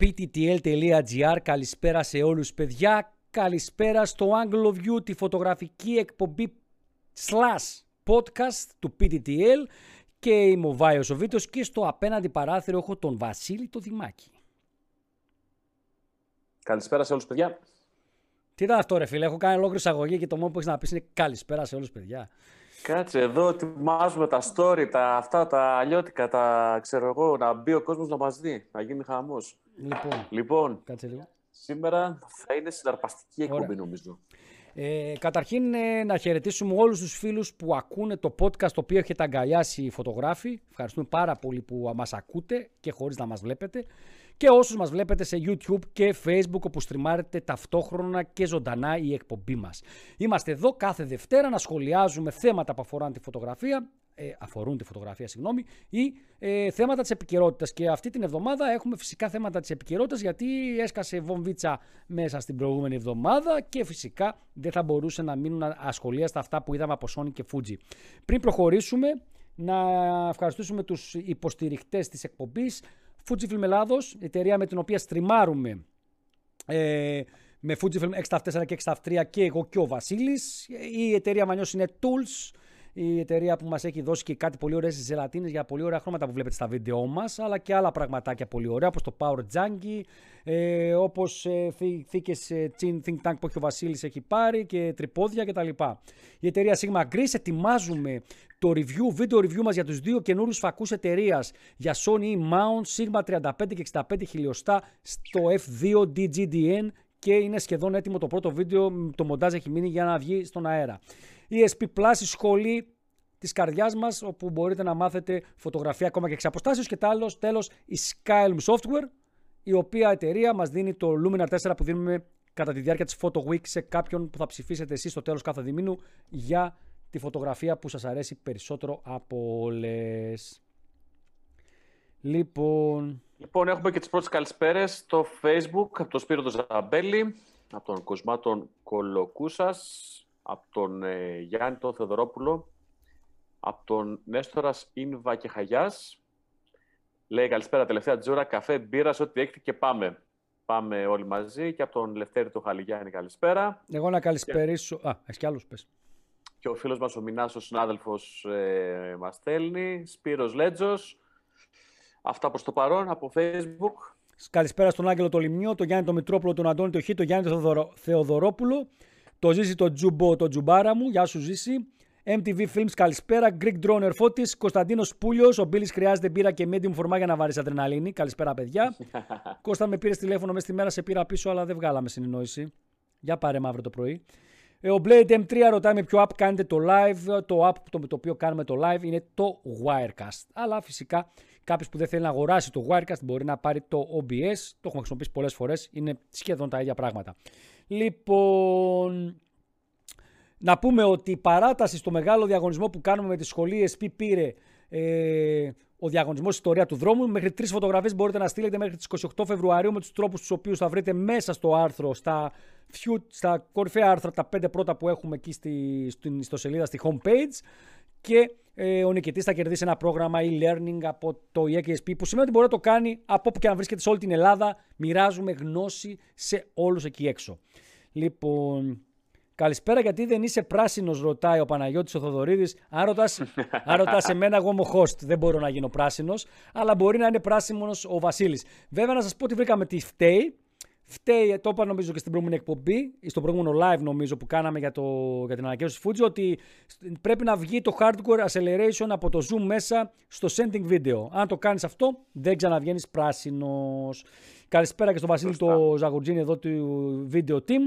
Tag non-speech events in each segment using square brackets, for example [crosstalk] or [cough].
pttl.gr. Καλησπέρα σε όλους παιδιά. Καλησπέρα στο Angle of View, τη φωτογραφική εκπομπή slash podcast του PTTL και είμαι ο Βάιος ο Βίτος και στο απέναντι παράθυρο έχω τον Βασίλη το Δημάκη. Καλησπέρα σε όλους παιδιά. Τι ήταν αυτό ρε φίλε, έχω κάνει ολόκληρη εισαγωγή και το μόνο που έχεις να πεις είναι καλησπέρα σε όλους παιδιά. Κάτσε εδώ, ετοιμάζουμε τα story, τα, αυτά τα αλλιώτικα, τα ξέρω εγώ, να μπει ο κόσμος να μας δει, να γίνει χαμός. Λοιπόν, Λοιπόν, κάτσε λίγο. σήμερα θα είναι συναρπαστική εκπομπή νομίζω. Ε, καταρχήν ε, να χαιρετήσουμε όλους τους φίλους που ακούνε το podcast το οποίο έχετε αγκαλιάσει οι φωτογράφοι. Ευχαριστούμε πάρα πολύ που μας ακούτε και χωρίς να μας βλέπετε. Και όσους μας βλέπετε σε YouTube και Facebook όπου στριμάρετε ταυτόχρονα και ζωντανά η εκπομπή μας. Είμαστε εδώ κάθε Δευτέρα να σχολιάζουμε θέματα που αφορούν τη φωτογραφία ε, αφορούν τη φωτογραφία, συγγνώμη, ή ε, θέματα της επικαιρότητας. Και αυτή την εβδομάδα έχουμε φυσικά θέματα της επικαιρότητας, γιατί έσκασε βομβίτσα μέσα στην προηγούμενη εβδομάδα και φυσικά δεν θα μπορούσε να μείνουν ασχολίαστα αυτά που είδαμε από Sony και Fuji. Πριν προχωρήσουμε, να ευχαριστήσουμε τους υποστηρικτές της εκπομπής Fujifilm Ελλάδος, εταιρεία με την οποία στριμάρουμε ε, με Fujifilm X-Tav4 και X-Tav3 και εγώ και ο Βασίλης. Η εταιρεία Μανιός είναι Tools, η εταιρεία που μας έχει δώσει και κάτι πολύ ωραίες ζελατίνες για πολύ ωραία χρώματα που βλέπετε στα βίντεό μας, αλλά και άλλα πραγματάκια πολύ ωραία, όπως το Power Junkie, ε, όπως ε, θήκες ε, Chin Think Tank που έχει ο Βασίλης έχει πάρει και τρυπόδια κτλ. Η εταιρεία Sigma Gris ετοιμάζουμε το review, βίντεο review μας για τους δύο καινούριους φακούς εταιρείας. Για Sony Mount Sigma 35 και 65 χιλιοστά στο F2 DGDN και είναι σχεδόν έτοιμο το πρώτο βίντεο, το μοντάζ έχει μείνει για να βγει στον αέρα. ESP Plus, η σχολή της καρδιάς μας, όπου μπορείτε να μάθετε φωτογραφία ακόμα και εξ αποστάσεως και τέλος, τέλος η Skylum Software, η οποία εταιρεία μας δίνει το Luminar 4 που δίνουμε κατά τη διάρκεια της Photo Week σε κάποιον που θα ψηφίσετε εσείς στο τέλος κάθε διμήνου για τη φωτογραφία που σας αρέσει περισσότερο από όλες. Λοιπόν... Λοιπόν, έχουμε και τις πρώτες καλησπέρες στο Facebook από τον Σπύρο Ζαμπέλη, από τον Κοσμάτων Κολοκούσας, από τον ε, Γιάννη τον Θεοδωρόπουλο, από τον Νέστορας Ίνβα και Χαγιάς. Λέει καλησπέρα τελευταία τζούρα, καφέ, μπύρα, ό,τι έχετε και πάμε. Πάμε όλοι μαζί και από τον Λευτέρη του Χαλιγιάννη καλησπέρα. Εγώ να καλησπερίσω. Και... Α, έχεις κι άλλους πες. Και ο φίλος μας ο Μινάς, ο συνάδελφος, ε, μας στέλνει. Σπύρος Λέτζος. Αυτά προς το παρόν από Facebook. Καλησπέρα στον Άγγελο το Λιμνίο, τον Γιάννη τον Μητρόπουλο, τον Αντώνη το Χ, τον Γιάννη τον Θεοδωρόπουλο, το ζήσει το τζούμπο, το τζουμπάρα μου. Γεια σου ζήσει. MTV Films, καλησπέρα. Greek Drone Φώτη. Κωνσταντίνος Πούλιος. Ο Μπίλης χρειάζεται μπύρα και medium φορμά για να βάλει αδρεναλίνη. Καλησπέρα, παιδιά. [laughs] Κώστα με πήρες τηλέφωνο μέσα στη μέρα, σε πήρα πίσω, αλλά δεν βγάλαμε συνεννόηση. Για πάρε μαύρο το πρωί. Ε, ο Blade M3 ρωτάει με ποιο app κάνετε το live. Το app το, με το οποίο κάνουμε το live είναι το Wirecast. Αλλά φυσικά κάποιος που δεν θέλει να αγοράσει το Wirecast μπορεί να πάρει το OBS. Το έχουμε χρησιμοποιήσει πολλές φορές. Είναι σχεδόν τα ίδια πράγματα. Λοιπόν, να πούμε ότι η παράταση στο μεγάλο διαγωνισμό που κάνουμε με τη σχολή SP πήρε ε, ο διαγωνισμός Ιστορία του Δρόμου. Μέχρι τρεις φωτογραφίες μπορείτε να στείλετε μέχρι τις 28 Φεβρουαρίου με τους τρόπους τους οποίους θα βρείτε μέσα στο άρθρο, στα, στα κορυφαία άρθρα, τα πέντε πρώτα που έχουμε εκεί στη, στην ιστοσελίδα, στη homepage. Και ε, ο νικητής θα κερδίσει ένα πρόγραμμα e-learning από το EKSP που σημαίνει ότι μπορεί να το κάνει από όπου και αν βρίσκεται σε όλη την Ελλάδα. Μοιράζουμε γνώση σε όλους εκεί έξω. Λοιπόν, καλησπέρα γιατί δεν είσαι πράσινος, ρωτάει ο Παναγιώτης ο Θοδωρίδης. Αν ρωτάς εμένα, εγώ είμαι ο host. Δεν μπορώ να γίνω πράσινος, αλλά μπορεί να είναι πράσινο ο Βασίλης. Βέβαια, να σας πω ότι βρήκαμε τι φταίει. Φταίει, το είπα νομίζω και στην προηγούμενη εκπομπή, ή στο προηγούμενο live νομίζω που κάναμε για, το, για την ανακοίνωση Fuji, ότι πρέπει να βγει το hardcore acceleration από το zoom μέσα στο sending video. Αν το κάνεις αυτό, δεν ξαναβγαίνεις πράσινος. Καλησπέρα και στον Βασίλη το Ζαγουρτζίνη εδώ του video team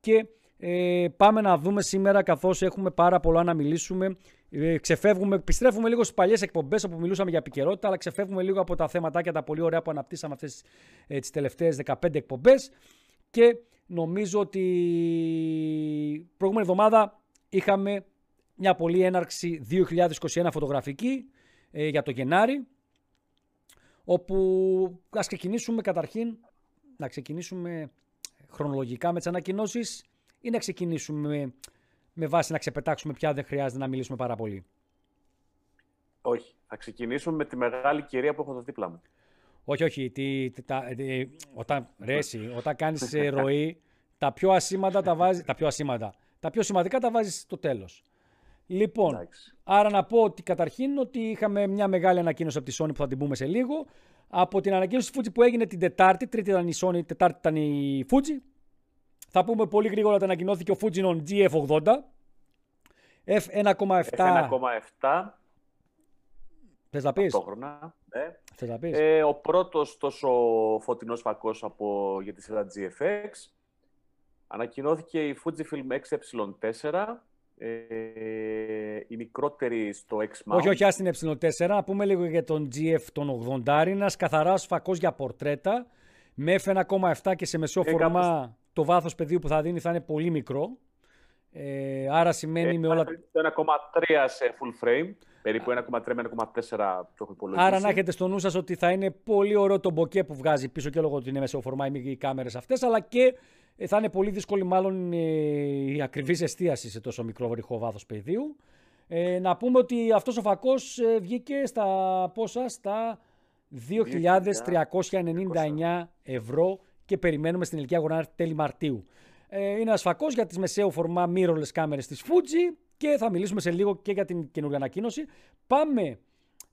και ε, πάμε να δούμε σήμερα καθώς έχουμε πάρα πολλά να μιλήσουμε. Ε, ξεφεύγουμε, επιστρέφουμε λίγο στις παλιές εκπομπές όπου μιλούσαμε για επικαιρότητα αλλά ξεφεύγουμε λίγο από τα θέματα και τα πολύ ωραία που αναπτύσσαμε αυτές ε, τις τελευταίες 15 εκπομπές και νομίζω ότι προηγούμενη εβδομάδα είχαμε μια πολύ έναρξη 2021 φωτογραφική ε, για το Γενάρη όπου ας ξεκινήσουμε καταρχήν να ξεκινήσουμε χρονολογικά με τις ανακοινώσεις ή να ξεκινήσουμε με, βάση να ξεπετάξουμε πια δεν χρειάζεται να μιλήσουμε πάρα πολύ; Όχι. Θα ξεκινήσουμε με τη μεγάλη κυρία που έχω το δίπλα μου. Όχι, όχι. Τι, τι, τα, τι, όταν, ρε, εσύ, όταν κάνεις ε, [laughs] ροή, τα πιο ασήμαντα τα βάζεις. Τα πιο ασήμαντα. Τα πιο σημαντικά τα βάζεις στο τέλος. Λοιπόν, Εντάξει. άρα να πω ότι καταρχήν ότι είχαμε μια μεγάλη ανακοίνωση από τη Sony που θα την πούμε σε λίγο. Από την ανακοίνωση της Fuji που έγινε την Τετάρτη, Τρίτη ήταν η Sony, Τετάρτη ήταν η Fuji. Θα πούμε πολύ γρήγορα ότι ανακοινώθηκε ο Fujinon GF80. F1,7. F1,7 Θες να πεις, ταυτόχρονα. Ναι. θες να πεις; Ε, ο πρώτος τόσο φωτεινός φακός από, για τη σειρά GFX. Ανακοινώθηκε η Fujifilm X-E4, ε, η μικρότερη στο X-Mount. Όχι, όχι, άστην ε4. Να πούμε λίγο για τον GF τον 80. Είναι ένας καθαράς φακός για πορτρέτα με F1,7 και σε μεσαίο Ε, φορμά το βάθος πεδίου που θα δίνει θα είναι πολύ μικρό. Ε, άρα σημαίνει με όλα... Το 1,3 σε full frame, περίπου 1,3 με 1,4 το έχω υπολογίσει. Άρα να έχετε στο νου σας ότι θα είναι πολύ ωραίο το μποκέ που βγάζει πίσω και λόγω ότι είναι μεσαίο φορμά οι κάμερες αυτές, αλλά και ε, θα είναι πολύ δύσκολη μάλλον ε, η ακριβής εστίαση σε τόσο μικρό βρυχό βάθος πεδίου. Ε, να πούμε ότι αυτός ο φακός ε, βγήκε στα πόσα, στα 2.399 ευρώ και περιμένουμε στην ηλικία αγορά τέλη Μαρτίου. Ε, είναι ένας φακός για τις μεσαίου φορμά mirrorless κάμερες της Fuji και θα μιλήσουμε σε λίγο και για την καινούργια ανακοίνωση. Πάμε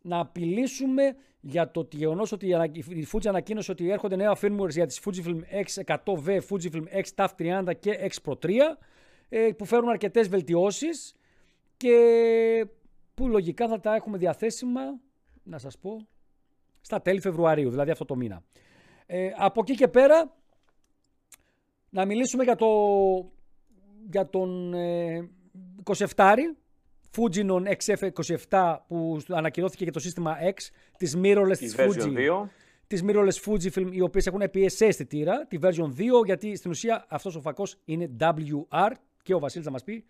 να απειλήσουμε για το γεγονός ότι η ανα- η Fuji ανακοίνωσε ότι έρχονται νέα firmware για τις Fujifilm X100V, Fujifilm X TAF 30 και X Pro 3 ε, που φέρουν αρκετές βελτιώσεις και που λογικά θα τα έχουμε διαθέσιμα, να σας πω, στα τέλη Φεβρουαρίου, δηλαδή αυτό το μήνα. Ε, από εκεί και πέρα, να μιλήσουμε για, το, για τον ε, 27 Fujinon XF27 που ανακοινώθηκε και το σύστημα X της mirrorless η της version Fuji 2. τις mirrorless Fujifilm οι οποίες έχουν PSA αισθητήρα, τη version 2 γιατί στην ουσία αυτός ο φακός είναι WR και ο Βασίλης θα μας πει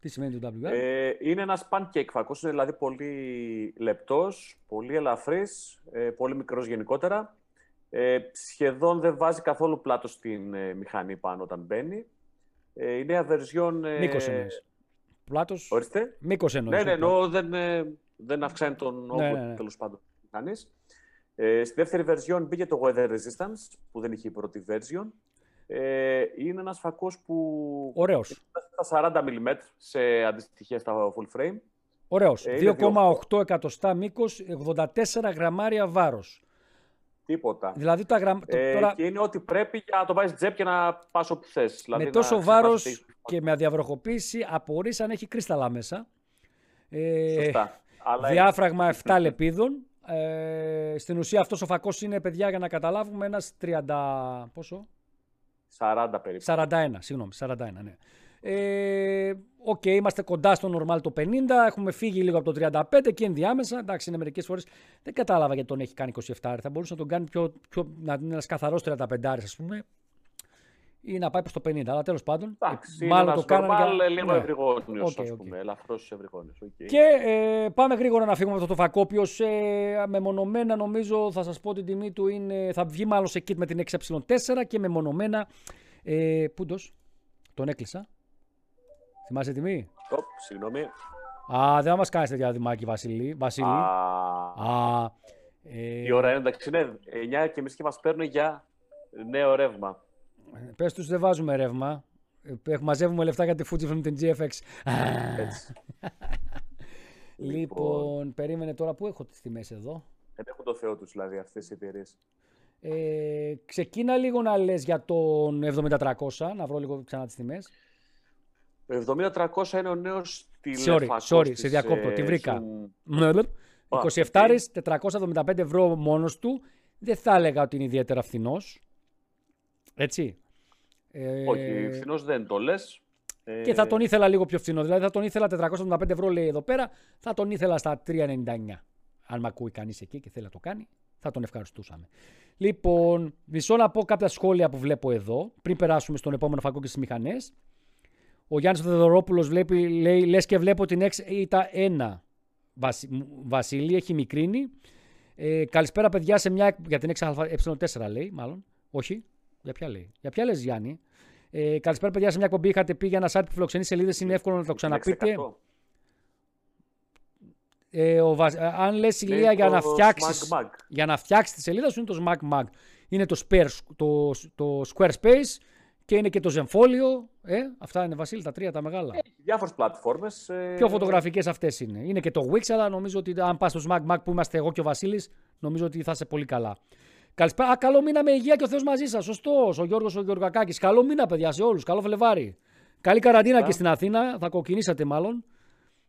τι σημαίνει το WR. Ε, είναι ένας pancake φακός, είναι δηλαδή πολύ λεπτός, πολύ ελαφρύς, ε, πολύ μικρός γενικότερα. Ε, σχεδόν δεν βάζει καθόλου πλάτο στην ε, μηχανή πάνω όταν μπαίνει. Ε, η νέα version... Ε, Μήκος εννοείς. Πλάτος, Ορίστε. μήκος εννοείς. Ναι, ναι, όχι εννοώ δεν, ε, δεν αυξάνει τον όγκο Ναι, ναι, ναι. τέλος πάντων της μηχανής. Ε, στη δεύτερη version μπήκε το Weather Resistance, που δεν είχε η πρώτη version. Ε, είναι ένας φακός που Ωραίος. στα 40 mm σε αντιστοιχεία στα full frame. Ωραίος. Ε, είναι 2,8 εκατοστά μήκος, 84 γραμμάρια βάρος. Τίποτα. Δηλαδή τα γραμ... το- Ε, τώρα Και είναι ό,τι πρέπει για να το βάζεις τζέπ και να πας όπου θες. Δηλαδή με να τόσο ξεχάσεις βάρος τι έχεις- και με αδιαβροχοποίηση απορείς αν έχει κρίσταλα μέσα. Ε, Σωστά. Αλλά Διάφραγμα 7 λεπίδων. Ε, στην ουσία αυτός ο φακός είναι, παιδιά, για να καταλάβουμε, ένας 30... Πόσο; 40 περίπου. 41, συγγνώμη, 41, ναι. Ε, Οκ, είμαστε κοντά στο normal το 50, έχουμε φύγει λίγο από το 35 και ενδιάμεσα. Εντάξει, είναι μερικές φορές. Δεν κατάλαβα γιατί τον έχει κάνει 27. Θα μπορούσε να τον κάνει πιο, πιο, να είναι ένας καθαρός 35, ας πούμε, ή να πάει προς το 50. Αλλά τέλος πάντων, Εντάξει, ε, είναι μάλλον ένας το κάνανε. normal, για- λίγο ναι. ευρυγόνιος, Οκ, ας οκ. πούμε. Ελαφρώς ευρυγόνιος. οκ. Και ε, πάμε γρήγορα να φύγουμε από αυτό το φακό, ο οποίος, ε, μεμονωμένα νομίζω θα σας πω την τιμή του είναι, θα βγει μάλλον σε kit με την XE4 και μεμονωμένα, ε, πούντος, τον έκλεισα. Θυμάσαι τιμή; Οπ, συγγνώμη. Α, δεν θα μας κάνεις τέτοια δημάκι Βασίλη. Βασίλη. Α, Α, ε, η ώρα είναι εντάξει, είναι 9 και εμείς και μας παίρνουν για νέο ρεύμα. πες τους δεν βάζουμε ρεύμα. Ε, μαζεύουμε λεφτά για τη Fujifilm την GFX. Έτσι. [laughs] λοιπόν, περίμενε τώρα που έχω τις τιμές εδώ; Δεν έχουν το θεό τους δηλαδή αυτές οι εταιρείες. Ε, ξεκίνα λίγο να λες για τον 7300, να βρω λίγο ξανά τις τιμές. Το 70300 είναι ο νέος Sorry, τηλεφακός sorry, της, σε διακόπτω, ε, τη βρήκα. Zoom. 27 475 ευρώ μόνος του. Δεν θα έλεγα ότι είναι ιδιαίτερα φθηνός. Έτσι. Ε, Όχι, φθηνός δεν το λες. Ε, Και θα τον ήθελα λίγο πιο φθηνό. Δηλαδή θα τον ήθελα 475 ευρώ λέει εδώ πέρα. Θα τον ήθελα στα 399. Αν με ακούει κανείς εκεί και θέλει να το κάνει, θα τον ευχαριστούσαμε. Λοιπόν, μισό να πω κάποια σχόλια που βλέπω εδώ, πριν περάσουμε στον επόμενο φακό και στις μηχανές. Ο Γιάννης Θεοδωρόπουλος βλέπει, λέει, λες και βλέπω την 6 ήταν 1. Βασι, μου- Βασίλη έχει μικρύνει. Ε, καλησπέρα παιδιά σε μια, για την 6ε4 λέει μάλλον. Όχι, για ποια λέει. Για ποια λες Γιάννη. Ε, καλησπέρα παιδιά σε μια εκπομπή είχατε πει για ένα site που φιλοξενεί σελίδες είναι εύκολο να το ξαναπείτε. 6%. Ε, ο, αν λες ηλία για να, φτιάξεις, για να φτιάξεις τη σελίδα σου είναι το SmackMag. Είναι το, Spare, το, το Squarespace και είναι και το Zenfolio. Ε, αυτά είναι Βασίλη τα τρία τα μεγάλα. Έχει διάφορες πλατφόρμες. Ε... Πιο φωτογραφικές αυτές είναι. Είναι και το Wix αλλά νομίζω ότι αν πας στο SmackMag που είμαστε εγώ και ο Βασίλης νομίζω ότι θα είσαι πολύ καλά. Καλησπέρα. Α, καλό μήνα με υγεία και ο Θεός μαζί σας. Σωστός. Ο Γιώργος ο Γιωργακάκης. Καλό μήνα παιδιά σε όλους. Καλό Φλεβάρι. Καλή καραντίνα και στην Αθήνα. Θα κοκκινήσατε μάλλον.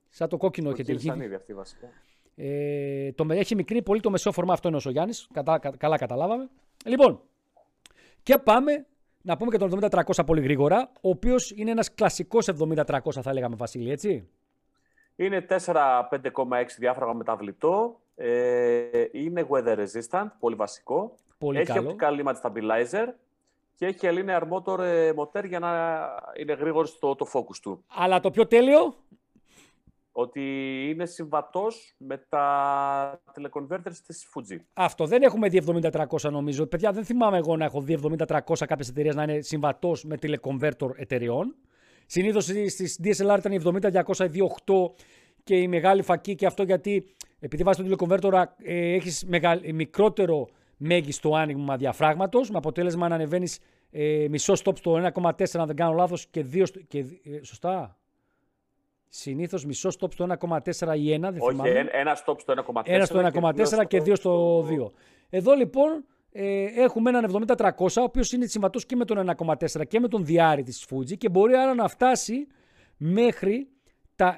Σαν το κόκκινο έχετε γίνει. ήδη αυτή βασικά. Ε, το, έχει μικρή πολύ το μεσαίο φορμά αυτό είναι ο Γιάννη. καλά καταλάβαμε. Λοιπόν, και πάμε να πούμε και τον 7300 πολύ γρήγορα, ο οποίος είναι ένας κλασικός 7300 θα λέγαμε Βασίλη, έτσι. Είναι 4-5,6 διάφραγμα μεταβλητό. Ε, είναι weather resistant, πολύ βασικό. Πολύ έχει καλό. optical limit stabilizer και έχει linear motor ε, motor για να είναι γρήγορο στο το focus του. Αλλά το πιο τέλειο, ότι είναι συμβατός με τα τηλεκονβέρτερς της Fuji. Αυτό δεν έχουμε δει 7300 νομίζω. Παιδιά, δεν θυμάμαι εγώ να έχω δει 7300 κάποιες εταιρείες να είναι συμβατός με τηλεκονβέρτερ εταιρεών. Συνήθως στις DSLR ήταν η 70200, η 2.8 και η μεγάλη φακή και αυτό γιατί επειδή βάζεις το τηλεκονβέρτορα ε, έχεις μικρότερο μέγιστο άνοιγμα διαφράγματος με αποτέλεσμα να ανεβαίνεις ε, μισό stop στο 1,4 αν δεν κάνω λάθος και 2. Και, ε, σωστά; Συνήθως μισό stop στο 1,4 ή 1. Δεν Όχι, θυμάμαι. ένα stop στο 1,4. Ένα στο 1,4 και δύο στο 2. Εδώ λοιπόν ε, έχουμε έναν 7300, ο οποίος είναι συμβατός και με τον 1,4 και με τον διάρρη της Fuji και μπορεί άρα να φτάσει μέχρι τα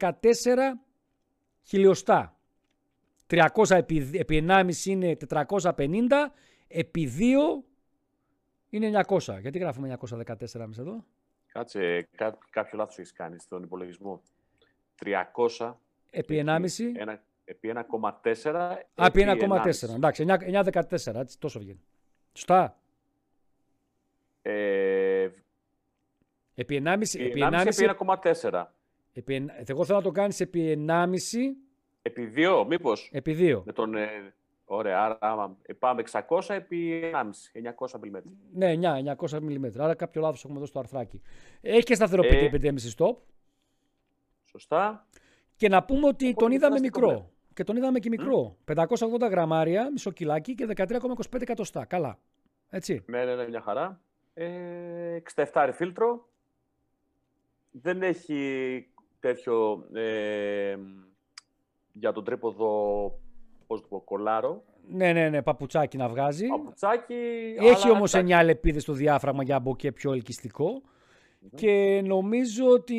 914 χιλιοστά. 300 επί, επί 1,5 είναι 450, επί 2 είναι 900. Γιατί γράφουμε 914 εμείς εδώ; Κάτσε, κά, κάποιο λάθος έχεις κάνει στον υπολογισμό. 300 επί 1,5. Επί 1,4. Α, επί 1,4. Εντάξει, 9,14. Έτσι, τόσο βγαίνει. Σωστά. Ε, επί 1,5. Επί 1,4. Επί, εγώ θέλω να το κάνεις επί 1,5. Επί 2, μήπως. Επί 2. Με τον, ε, ωραία, άρα πάμε 600 επί 1,5, 900 mm. Ναι, 9, 900 mm. Άρα κάποιο λάθος έχουμε εδώ στο αρθράκι. Έχει και σταθεροποιητή ε, 5,5 stop. Σωστά. Και να πούμε ότι Οπότε τον είδαμε μικρό. Και τον είδαμε και μικρό. Mm. 580 γραμμάρια, μισό κιλάκι και 13,25 εκατοστά. Καλά. Έτσι. Ναι, ναι, ναι, μια χαρά. Ε, 67 φίλτρο. Δεν έχει τέτοιο ε, για τον τρίποδο, πώς το πω, κολάρο. Ναι, ναι, ναι, παπουτσάκι να βγάζει. Παπουτσάκι. Έχει όμως 9 λεπίδε στο διάφραγμα για να μπω και πιο ελκυστικο Και νομίζω ότι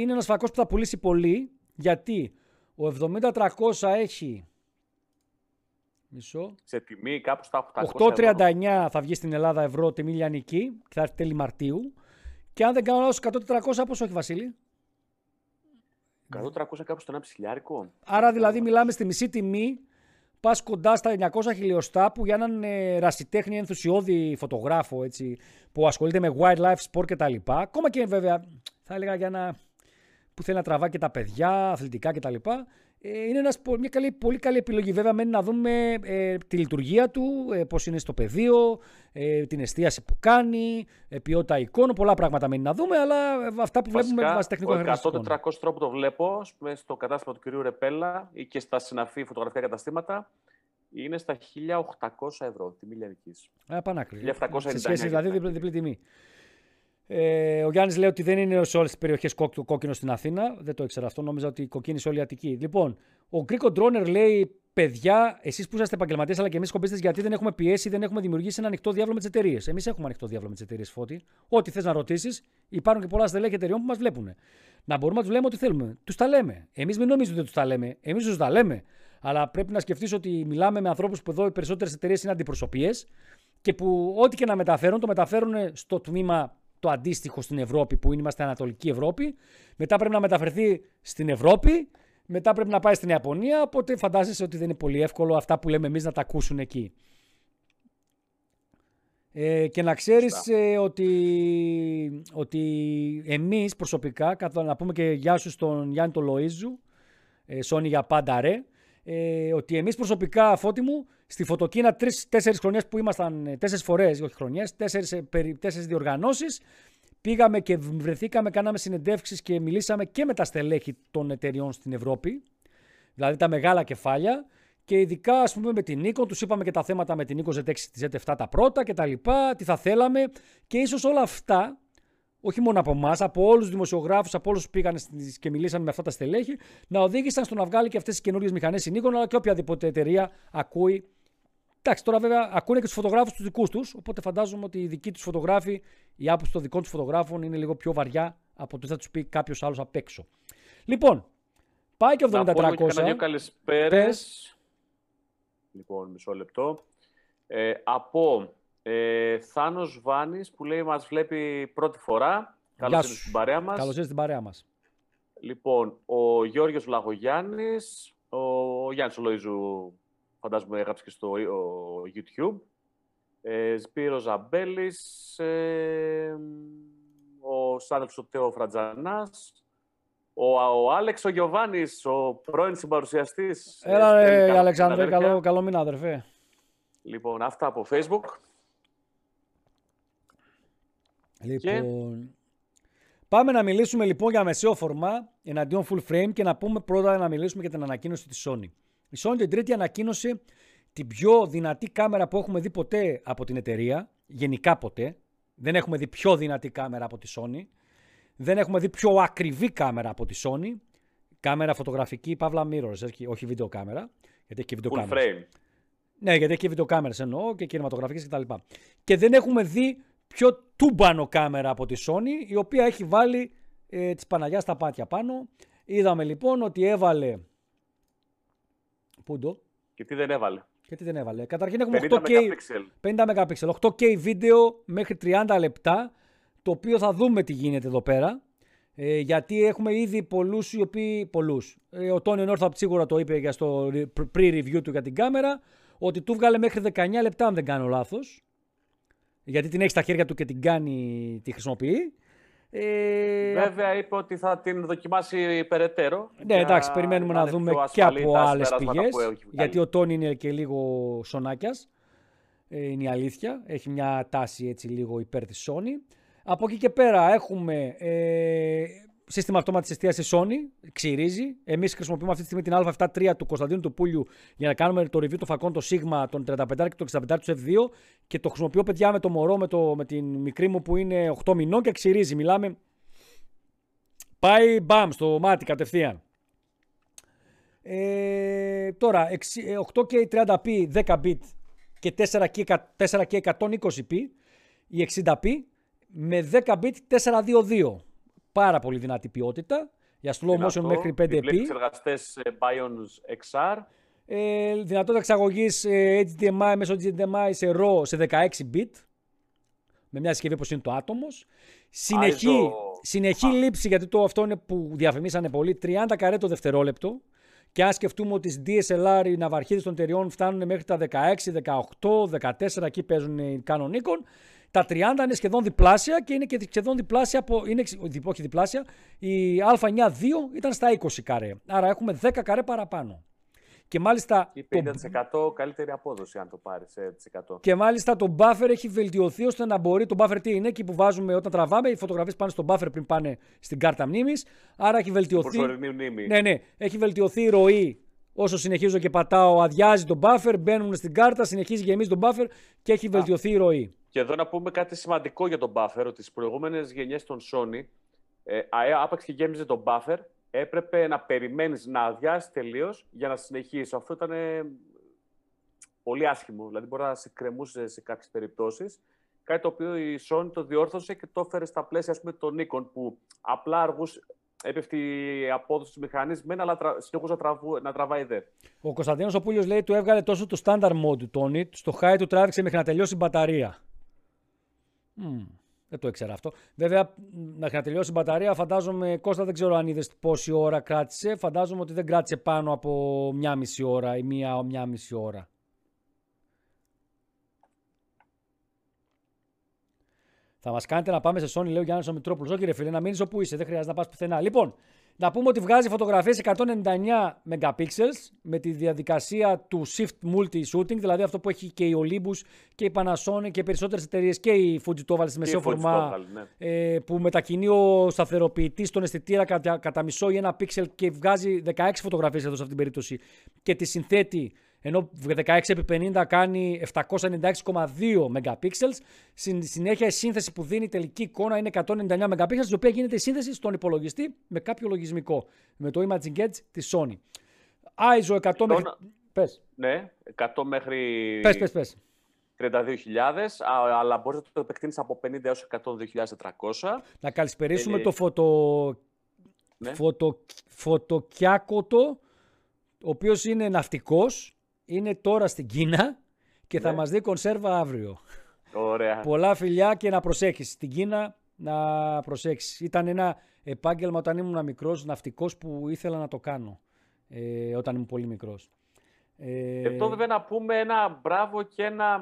είναι ένας φακός που θα πουλήσει πολύ. Γιατί ο 70300 έχει. Μισό. Σε τιμή κάπου στα 839 θα βγει στην Ελλάδα ευρώ τιμή λιανική και θα έρθει τέλη Μαρτίου. Και αν δεν κάνω λάθος, 100-400 πόσο έχει Βασίλη; 100-300 κάπου στο 1,5 χιλιάρικο. Άρα δηλαδή μιλάμε στη μισή τιμή, πας κοντά στα 900 χιλιοστά που για έναν ε, ρασιτέχνη ενθουσιώδη φωτογράφο έτσι, που ασχολείται με wildlife sport κτλ. Ακόμα και βέβαια θα έλεγα για ένα που θέλει να τραβά και τα παιδιά, αθλητικά κτλ. Ε, είναι ένας, μια καλή, πολύ καλή επιλογή. Βέβαια, μένει να δούμε ε, τη λειτουργία του, ε, πώς είναι στο πεδίο, ε, την εστίαση που κάνει, ε, ποιότητα εικόνων, πολλά πράγματα μένει να δούμε, αλλά ε, αυτά που βλέπουμε βάσει τεχνικό χαρακτηριστικών. 100-400 τρόπο το βλέπω στο κατάστημα του κυρίου Ρεπέλα ή και στα συναφή φωτογραφικά καταστήματα. Είναι στα 1.800 ευρώ τη Μιλιανική. Ε, πανάκριβη. Σε σχέση δηλαδή διπλή, διπλή τιμή. Ε, ο Γιάννης λέει ότι δεν είναι σε όλες τις περιοχές κόκκινο στην Αθήνα. Δεν το ήξερα αυτό. Νόμιζα ότι κοκκίνη σε όλη η Αττική. Λοιπόν, ο Γκρίκο Ντρόνερ λέει: Παιδιά, εσείς που είσαστε επαγγελματίες, αλλά και εμείς κομπίστες, γιατί δεν έχουμε πιέσει, δεν έχουμε δημιουργήσει ένα ανοιχτό διάβολο με τις εταιρείες. Εμείς έχουμε ανοιχτό διάβολο με τις εταιρείες φώτη. Ό,τι θες να ρωτήσεις, υπάρχουν και πολλά στελέχη εταιρεών που μας βλέπουν. Να μπορούμε να τους λέμε ό,τι θέλουμε. Τους τα λέμε. Εμείς μην νομίζετε ότι τους τα λέμε. Εμείς τους τα λέμε. Αλλά πρέπει να σκεφτείς ότι μιλάμε με ανθρώπους που εδώ οι περισσότερες εταιρείες είναι αντιπροσωπείες και που ό,τι και να μεταφέρουν, το μεταφέρουν στο τμήμα το αντίστοιχο στην Ευρώπη που είμαστε Ανατολική Ευρώπη. Μετά πρέπει να μεταφερθεί στην Ευρώπη. Μετά πρέπει να πάει στην Ιαπωνία. Οπότε φαντάζεσαι ότι δεν είναι πολύ εύκολο αυτά που λέμε εμείς να τα ακούσουν εκεί. Ε, και να ξέρεις ε, ότι, ότι εμείς προσωπικά, να πούμε και γεια σου στον Γιάννη τον Λοΐζου, ε, Σόνι για πάντα ρε, ε, ότι εμείς προσωπικά, Φώτη μου, στη Φωτοκίνα τρει-τέσσερι χρονιές που ήμασταν, ε, τέσσερις φορές, όχι χρονιές, τέσσερις διοργανώσεις. Πήγαμε και βρεθήκαμε, κάναμε συνεντεύξεις και μιλήσαμε και με τα στελέχη των εταιριών στην Ευρώπη. Δηλαδή τα μεγάλα κεφάλια και ειδικά ας πούμε με την Nikon, τους είπαμε και τα θέματα με την Nikon Z6 τη Z7 τα πρώτα και τα λοιπά, τι θα θέλαμε και ίσως όλα αυτά, όχι μόνο από εμάς, από όλους τους δημοσιογράφους, από όλους που πήγαν και μιλήσαν με αυτά τα στελέχη, να οδήγησαν στο να βγάλει και αυτές τις καινούριε μηχανές η Nikon, αλλά και οποιαδήποτε εταιρεία ακούει. Εντάξει, τώρα βέβαια ακούνε και τους φωτογράφους τους δικούς τους, οπότε φαντάζομαι ότι οι δικοί τους φωτογράφοι, η άποψη των δικών τους φωτογράφων είναι λίγο πιο βαριά από το τι θα τους πει κάποιος άλλος απ' έξω. Λοιπόν, πάει και 7300. Να πω δύο καλησπέρες. Λοιπόν, μισό λεπτό. Ε, από ε, Θάνος Βάνης που λέει μας βλέπει πρώτη φορά. Καλώς ήρθατε στην παρέα μας. Καλώς ήρθατε στην παρέα μας. Λοιπόν, ο Γιώργος Λαγογιάννης, ο Γιάννης Λοΐζου, φαντάζομαι έγραψε και στο YouTube. Ε, Σπύρος Ζαμπέλης, ε, ο Σάδελφος ο Τέο Φρατζανάς, ο, ο Άλεξ ο Γιωβάνης, ο πρώην συμπαρουσιαστής. Έλα ρε Αλεξάνδρε, καλό, καλό μήνα αδερφέ. Λοιπόν, αυτά από Facebook. Λοιπόν, πάμε να μιλήσουμε λοιπόν για μεσαίο φορμά εναντίον full frame και να πούμε πρώτα να μιλήσουμε για την ανακοίνωση της Sony. Η Sony την τρίτη ανακοίνωσε την πιο δυνατή κάμερα που έχουμε δει ποτέ από την εταιρεία, γενικά ποτέ. Δεν έχουμε δει πιο δυνατή κάμερα από τη Sony. Δεν έχουμε δει πιο ακριβή κάμερα από τη Sony. Κάμερα φωτογραφική, παύλα mirrors, όχι βίντεο κάμερα. Γιατί έχει και βίντεο Full frame. Ναι, γιατί έχει και βίντεο κάμερες εννοώ και κινηματογραφικές κτλ. Και, και δεν έχουμε δει πιο τούμπανο κάμερα από τη Sony, η οποία έχει βάλει ε, της Παναγιάς στα πάτια πάνω. Είδαμε λοιπόν ότι έβαλε... Πού το; Και τι δεν έβαλε. Και τι δεν έβαλε. Καταρχήν έχουμε 8K, 50 MP, 8K βίντεο μέχρι 30 λεπτά, το οποίο θα δούμε τι γίνεται εδώ πέρα. Ε, γιατί έχουμε ήδη πολλούς οι οποίοι. Πολλούς. Ε, ο Τόνιο Νόρθαπ σίγουρα το είπε για στο pre-review του για την κάμερα. Ότι του βγάλε μέχρι 19 λεπτά, αν δεν κάνω λάθος γιατί την έχει στα χέρια του και την κάνει, τη χρησιμοποιεί. Ε, Βέβαια είπε ότι θα την δοκιμάσει περαιτέρω. Ναι, εντάξει, περιμένουμε να, δούμε και από άλλες πηγές. Γιατί ο Τόνι είναι και λίγο σονάκιας. Ε, είναι η αλήθεια. Έχει μια τάση έτσι λίγο υπέρ της Sony. Από εκεί και πέρα έχουμε ε, σύστημα αυτόματης εστίαση Sony, ξυρίζει. Εμείς χρησιμοποιούμε αυτή τη στιγμή την Α73 του Κωνσταντίνου του Πούλιου για να κάνουμε το review των φακών το Sigma, των 35 και των 65 του F2 και το χρησιμοποιώ παιδιά με το μωρό, με, το, με την μικρή μου που είναι 8 μηνών και ξυρίζει. Μιλάμε. Πάει μπαμ στο μάτι κατευθείαν. Ε, τώρα 8K 30p 10 bit και 4K, 4K 120p ή 60p με 10 bit 422 πάρα πολύ δυνατή ποιότητα. Για slow motion μέχρι 5 p εξεργαστές Bions XR. Ε, δυνατότητα εξαγωγής ε, HDMI μέσω HDMI σε RAW σε 16 bit. Με μια συσκευή όπως είναι το Atomos. Συνεχή, συνεχή λήψη, γιατί το αυτό είναι που διαφημίσανε πολύ, 30 καρέ το δευτερόλεπτο. Και αν σκεφτούμε ότι στις DSLR οι ναυαρχίδες των εταιριών φτάνουν μέχρι τα 16, 18, 14, εκεί παίζουν οι Canon Nikon, τα 30 είναι σχεδόν διπλάσια και είναι και σχεδόν διπλάσια από. Είναι, όχι διπλάσια. Η Α9 2 ήταν στα 20 καρέ. Άρα έχουμε 10 καρέ παραπάνω. Και μάλιστα. Ή 50% το... καλύτερη απόδοση, αν το πάρεις. Και μάλιστα το buffer έχει βελτιωθεί ώστε να μπορεί. Το buffer τι είναι, εκεί που βάζουμε όταν τραβάμε. Οι φωτογραφίες πάνε στο buffer πριν πάνε στην κάρτα μνήμης. Άρα έχει βελτιωθεί. Μνήμη. Ναι, ναι. Έχει βελτιωθεί η ροή Όσο συνεχίζω και πατάω, αδειάζει το buffer, μπαίνουν στην κάρτα, συνεχίζει γεμίζει το buffer και έχει βελτιωθεί η ροή. Και εδώ να πούμε κάτι σημαντικό για τον buffer, ότι στις προηγούμενες γενιές των Sony, ε, άπαξ και γέμιζε το buffer, έπρεπε να περιμένεις να αδειάσεις τελείως για να συνεχίσει. Αυτό ήταν ε, πολύ άσχημο. Δηλαδή, μπορεί να σε κρεμούσε σε κάποιες περιπτώσεις. Κάτι το οποίο η Sony το διόρθωσε και το έφερε στα πλαίσια ας πούμε, των Nikon, που απλά αργούσε, έπεφτε η απόδοση του μηχανής, αλλά τρα... συνεχούσε να, να τραβάει δε. Ο Κωνσταντίνος ο Πούλιος λέει του έβγαλε τόσο το standard mode του Tony, στο high του τράβηξε μέχρι να τελειώσει η μπαταρία. Mm, δεν το ήξερα αυτό. Βέβαια, μέχρι να τελειώσει η μπαταρία, φαντάζομαι, Κώστα δεν ξέρω αν είδες πόση ώρα κράτησε. Φαντάζομαι ότι δεν κράτησε πάνω από μια μισή ώρα ή μία, μία μισή ώρα. Θα μας κάνετε να πάμε σε Sony, λέει ο Γιάννης ο Μητρόπουλος. Όχι, ρε φίλε, να μείνεις όπου είσαι, δεν χρειάζεται να πας πουθενά. Λοιπόν, Να πούμε ότι βγάζει φωτογραφίες 199 megapixels με τη διαδικασία του Shift Multi Shooting, δηλαδή αυτό που έχει και η Olympus και η Panasonic και οι περισσότερες εταιρείες και η Fuji το έβαλε στη μεσαίο φορμά ναι. ε, που μετακινεί ο σταθεροποιητής στον αισθητήρα κατά, κατά μισό ή ένα pixel και βγάζει 16 φωτογραφίες εδώ σε αυτήν την περίπτωση και τη συνθέτει ενώ 16x50 κάνει 796,2 megapixels. Στην συνέχεια η σύνθεση που δίνει η τελική εικόνα είναι 199 megapixels, η οποία γίνεται η σύνθεση στον υπολογιστή με κάποιο λογισμικό, με το Imaging Edge της Sony. ISO 100 μέχρι... Πες. Ναι, 100 μέχρι... Πες, πες, πες. 32.000, αλλά μπορείς να το επεκτείνεις από 50 έως 102.400. Να καλησπερίσουμε ε, το φωτο... Ναι. Φωτο... φωτοκιάκοτο, ο οποίος είναι ναυτικός, είναι τώρα στην Κίνα και θα ναι. μας δει κονσέρβα αύριο. Ωραία. Πολλά φιλιά και να προσέχεις. Στην Κίνα να προσέξεις. Ήταν ένα επάγγελμα όταν ήμουν μικρός, ναυτικός που ήθελα να το κάνω. Ε, όταν ήμουν πολύ μικρός. Ε... Αυτό βέβαια να πούμε ένα μπράβο και ένα...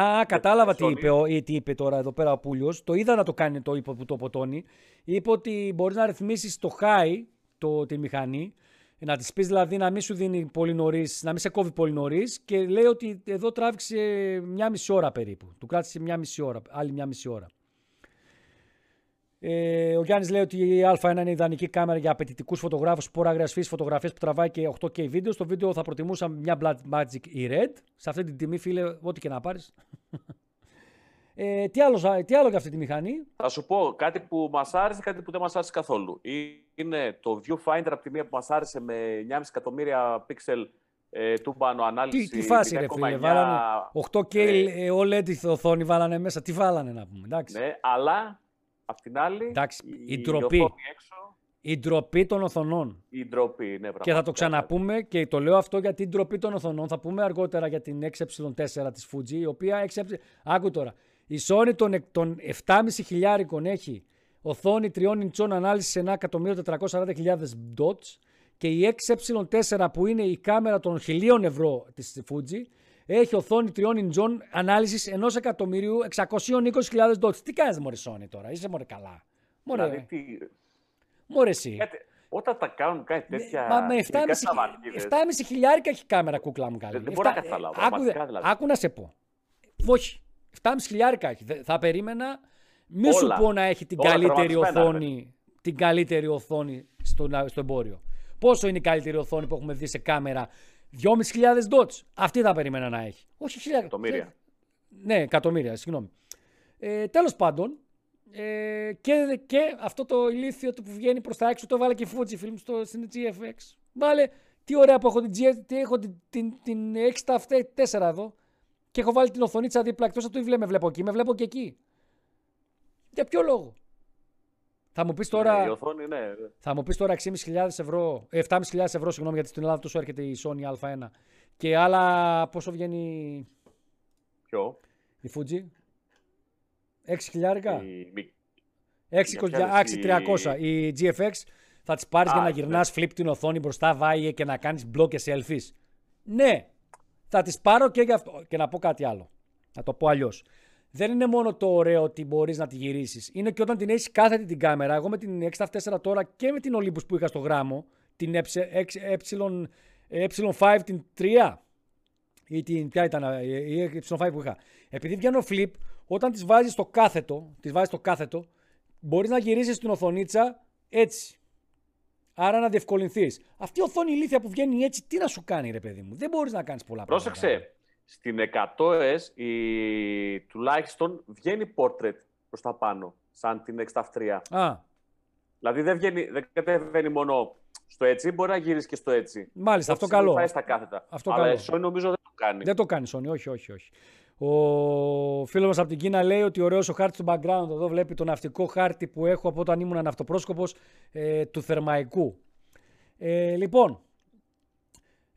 Α, κατάλαβα τι είπε, τι είπε τώρα εδώ πέρα ο Πούλιος. Το είδα να το κάνει το είπε που το ποτώνει. Είπε ότι μπορείς να ρυθμίσεις το high, το, τη μηχανή, να της πεις δηλαδή να μην σου δίνει πολύ νωρίς, να μην σε κόβει πολύ νωρίς και λέει ότι εδώ τράβηξε μια μισή ώρα περίπου. Του κράτησε μια μισή ώρα, άλλη μια μισή ώρα. Ε, ο Γιάννης λέει ότι η Α1 είναι ιδανική κάμερα για απαιτητικούς φωτογράφους που μπορεί να φωτογραφίες που τραβάει και 8K βίντεο. Στο βίντεο θα προτιμούσα μια Black Magic ή Red. Σε αυτή την τιμή, φίλε, ό,τι και να πάρεις. Ε, τι, άλλο, τι άλλο για αυτή τη μηχανή; Θα σου πω κάτι που μας άρεσε, κάτι που δεν μας άρεσε καθόλου. Είναι το viewfinder από τη μία που μας άρεσε με 9,5 εκατομμύρια pixel ε, πάνω ανάλυση. Τι, τι φάση ρε φίλε, βάλανε 8K ε, OLED οθόνη βάλανε μέσα, τι βάλανε να πούμε, εντάξει. Ναι, αλλά απ' την άλλη εντάξει, η, η, ντροπή, έξω, η ντροπή των οθονών. Η ντροπή, ναι, πραγματικά. Και θα το ξαναπούμε και το λέω αυτό γιατί η ντροπή των οθονών θα πούμε αργότερα για την 6 της Fuji, η οποία 6 Άκου τώρα, η Sony των, των 7,5 χιλιάρικων έχει οθόνη 3 ιντσών ανάλυσης σε 1.440.000 dots και η 6ε4 που είναι η κάμερα των 1.000 ευρώ της Fuji έχει οθόνη 3 ιντσών ανάλυσης 1.620.000 dots. Τι κάνεις μωρέ Sony τώρα, είσαι μωρέ καλά. Μωρέ, δηλαδή, τι... μωρέ εσύ. Όταν τα κάνουν κάτι ναι, τέτοια. Μα με 7,5 χιλιάρικα έχει κάμερα κούκλα μου καλή. Δεν, δεν μπορώ να καταλάβω. Άκου, δηλαδή. άκου να σε πω. Όχι. 7,5 χιλιάρικα έχει. Θα περίμενα. Μη σου πω να έχει την καλύτερη οθόνη, την καλύτερη οθόνη στο, στο εμπόριο. Πόσο είναι η καλύτερη οθόνη που έχουμε δει σε κάμερα; 2.500 dots. Αυτή θα περίμενα να έχει. Όχι χιλιάρικα. Εκατομμύρια. Ναι, εκατομμύρια, συγγνώμη. Ε, Τέλος πάντων, ε, και, και αυτό το ηλίθιο που βγαίνει προς τα έξω το βάλε και Fujifilm στο, στην GFX. Βάλε τι ωραία που έχω την, GFX, έχω την, την, την 6 εδώ και έχω βάλει την οθονίτσα δίπλα εκτός από το με βλέπω εκεί, με βλέπω και εκεί. Για ποιο λόγο; Θα μου πεις τώρα. Ναι, η οθόνη, ναι. Θα μου πεις τώρα 6.500 ευρώ, 7.500 ευρώ, συγγνώμη, γιατί στην Ελλάδα τόσο έρχεται η Sony Α1. Και άλλα πόσο βγαίνει. Ποιο; Η Fuji; 6.000. Η... 6.300. Η GFX θα τι πάρεις για να γυρνά ναι. flip την οθόνη μπροστά, βάει και να κάνεις μπλοκ και selfies. Ναι, θα τις πάρω και για αυτό. Και να πω κάτι άλλο. Να το πω αλλιώς. Δεν είναι μόνο το ωραίο ότι μπορείς να τη γυρίσεις. Είναι και όταν την έχεις κάθετη την κάμερα. Εγώ με την 6-4 τώρα και με την Olympus που είχα στο γράμμο, την ε5 την 3 ή την, ποια ήταν η ε5 που είχα. Επειδή βγαίνω flip, όταν τις βάζεις στο κάθετο, τις βάζεις στο κάθετο, μπορείς να γυρίσεις την οθονίτσα έτσι. Άρα να διευκολυνθείς. Αυτή η οθόνη ηλίθεια που βγαίνει έτσι, τι να σου κάνει, ρε παιδί μου; Δεν μπορείς να κάνεις πολλά πράγματα. Πρόσεξε. Στην 100S η... τουλάχιστον βγαίνει portrait προς τα πάνω, σαν την 6 Α. Δηλαδή δεν, βγαίνει, δεν κατεβαίνει μόνο στο έτσι, μπορεί να γυρίσεις και στο έτσι. Μάλιστα, αυτό καλό. Πάει στα κάθετα. Αυτό Αλλά καλό. η Sony νομίζω δεν το κάνει. Δεν το κάνει Sony, όχι, όχι, όχι. Ο φίλος μας από την Κίνα λέει ότι ωραίος ο χάρτης του background. Εδώ βλέπει το ναυτικό χάρτη που έχω από όταν ήμουν ναυτοπρόσκοπος ε, του Θερμαϊκού. Ε, λοιπόν,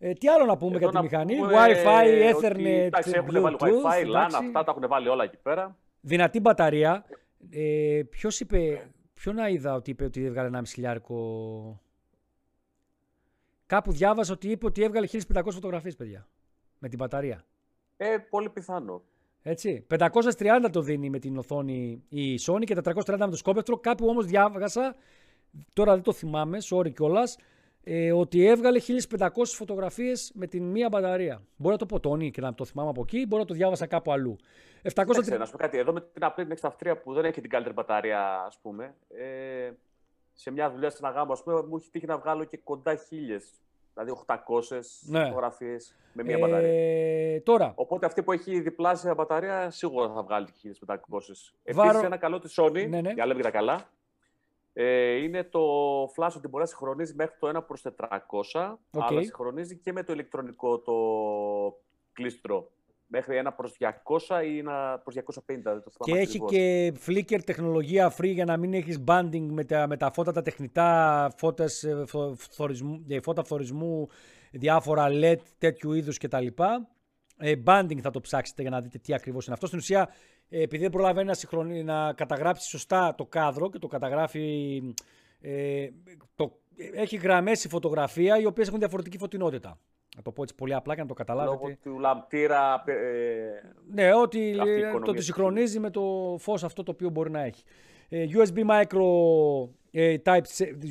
ε, τι άλλο να πούμε για τη μηχανή; Wi-Fi, Ethernet, εντάξει, έχουν βάλει Wi-Fi, LAN, αυτά τα έχουν βάλει όλα εκεί πέρα. Δυνατή μπαταρία. Ε, Ποιος είπε, ποιο να είδα ότι είπε ότι έβγαλε 1,5 χιλιάρικο. Κάπου διάβασα ότι είπε ότι έβγαλε 1500 φωτογραφίες, παιδιά. Με την μπαταρία. Ε, πολύ πιθανό. Έτσι. 530 το δίνει με την οθόνη η Sony και 430 με το σκόπευτρο. Κάπου όμως διάβασα τώρα δεν το θυμάμαι, sorry κιόλας, ε, ότι έβγαλε 1500 φωτογραφίες με την μία μπαταρία. Μπορεί να το πω Τόνι και να το θυμάμαι από εκεί, μπορεί να το διάβασα κάπου αλλού. 700... Δεν να σου πω κάτι, εδώ με την απλή την που δεν έχει την καλύτερη μπαταρία, ας πούμε, ε, σε μια δουλειά στην Αγάμπο, ας πούμε, μου έχει τύχει να βγάλω και κοντά χίλιες Δηλαδή 800 ναι. φωτογραφίες με μία ε, μπαταρία. Τώρα. Οπότε αυτή που έχει διπλάσια μπαταρία σίγουρα θα βγάλει 1500. Βάρο... Επίσης, ένα καλό της Sony, ναι, ναι. για λέμε τα καλά, ε, είναι το flash ότι μπορεί να συγχρονίζει μέχρι το 1 προς 400, okay. αλλά συγχρονίζει και με το ηλεκτρονικό το κλίστρο μέχρι 1 προς 200 ή 1 προς 250. Το και έχει και flicker τεχνολογία free για να μην έχεις banding με τα, με τα φώτα τα τεχνητά, φώτες, ε, φθορισμού, ε, φώτα φθορισμού, διάφορα LED τέτοιου είδους κτλ. Ε, banding θα το ψάξετε για να δείτε τι ακριβώς είναι αυτό. Στην ουσία, ε, επειδή δεν προλαβαίνει να, συγχρονί, να καταγράψει σωστά το κάδρο και το καταγράφει... Ε, το, έχει γραμμές η φωτογραφία οι οποίες έχουν διαφορετική φωτεινότητα. Να το πω έτσι πολύ απλά για να το καταλάβετε. Λόγω του λαμπτήρα. Ε, ναι, ότι το της συγχρονίζει με το φως αυτό το οποίο μπορεί να έχει. Ε, USB micro ε, type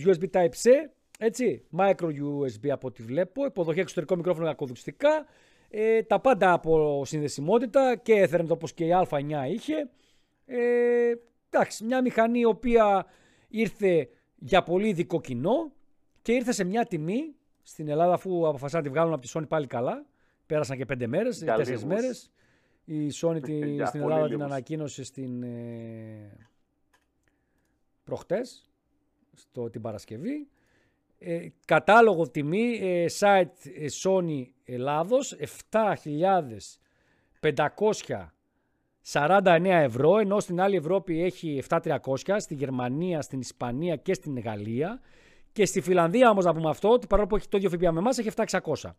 USB Type-C, έτσι, micro USB από ό,τι βλέπω, υποδοχή εξωτερικό μικρόφωνο ακοδουστικά, ε, τα πάντα από συνδεσιμότητα και Ethernet όπως και η Α9 είχε. Ε, εντάξει, μια μηχανή η οποία ήρθε για πολύ ειδικό κοινό και ήρθε σε μια τιμή στην Ελλάδα, αφού αποφασίσαν να τη βγάλουν από τη Sony πάλι καλά, πέρασαν και πέντε μέρες, τέσσερις μέρες. Η Sony τη, στην Ελλάδα την ανακοίνωσε στην. Ε, προχτές, στο, την Παρασκευή. Ε, κατάλογο τιμή ε, site ε, Sony Ελλάδος 7.549 ευρώ ενώ στην άλλη Ευρώπη έχει 7.300 στη Γερμανία, στην Ισπανία και στην Γαλλία και στη Φιλανδία όμως να πούμε αυτό, ότι παρόλο που έχει το ίδιο ΦΠΑ με εμάς, έχει 7.600.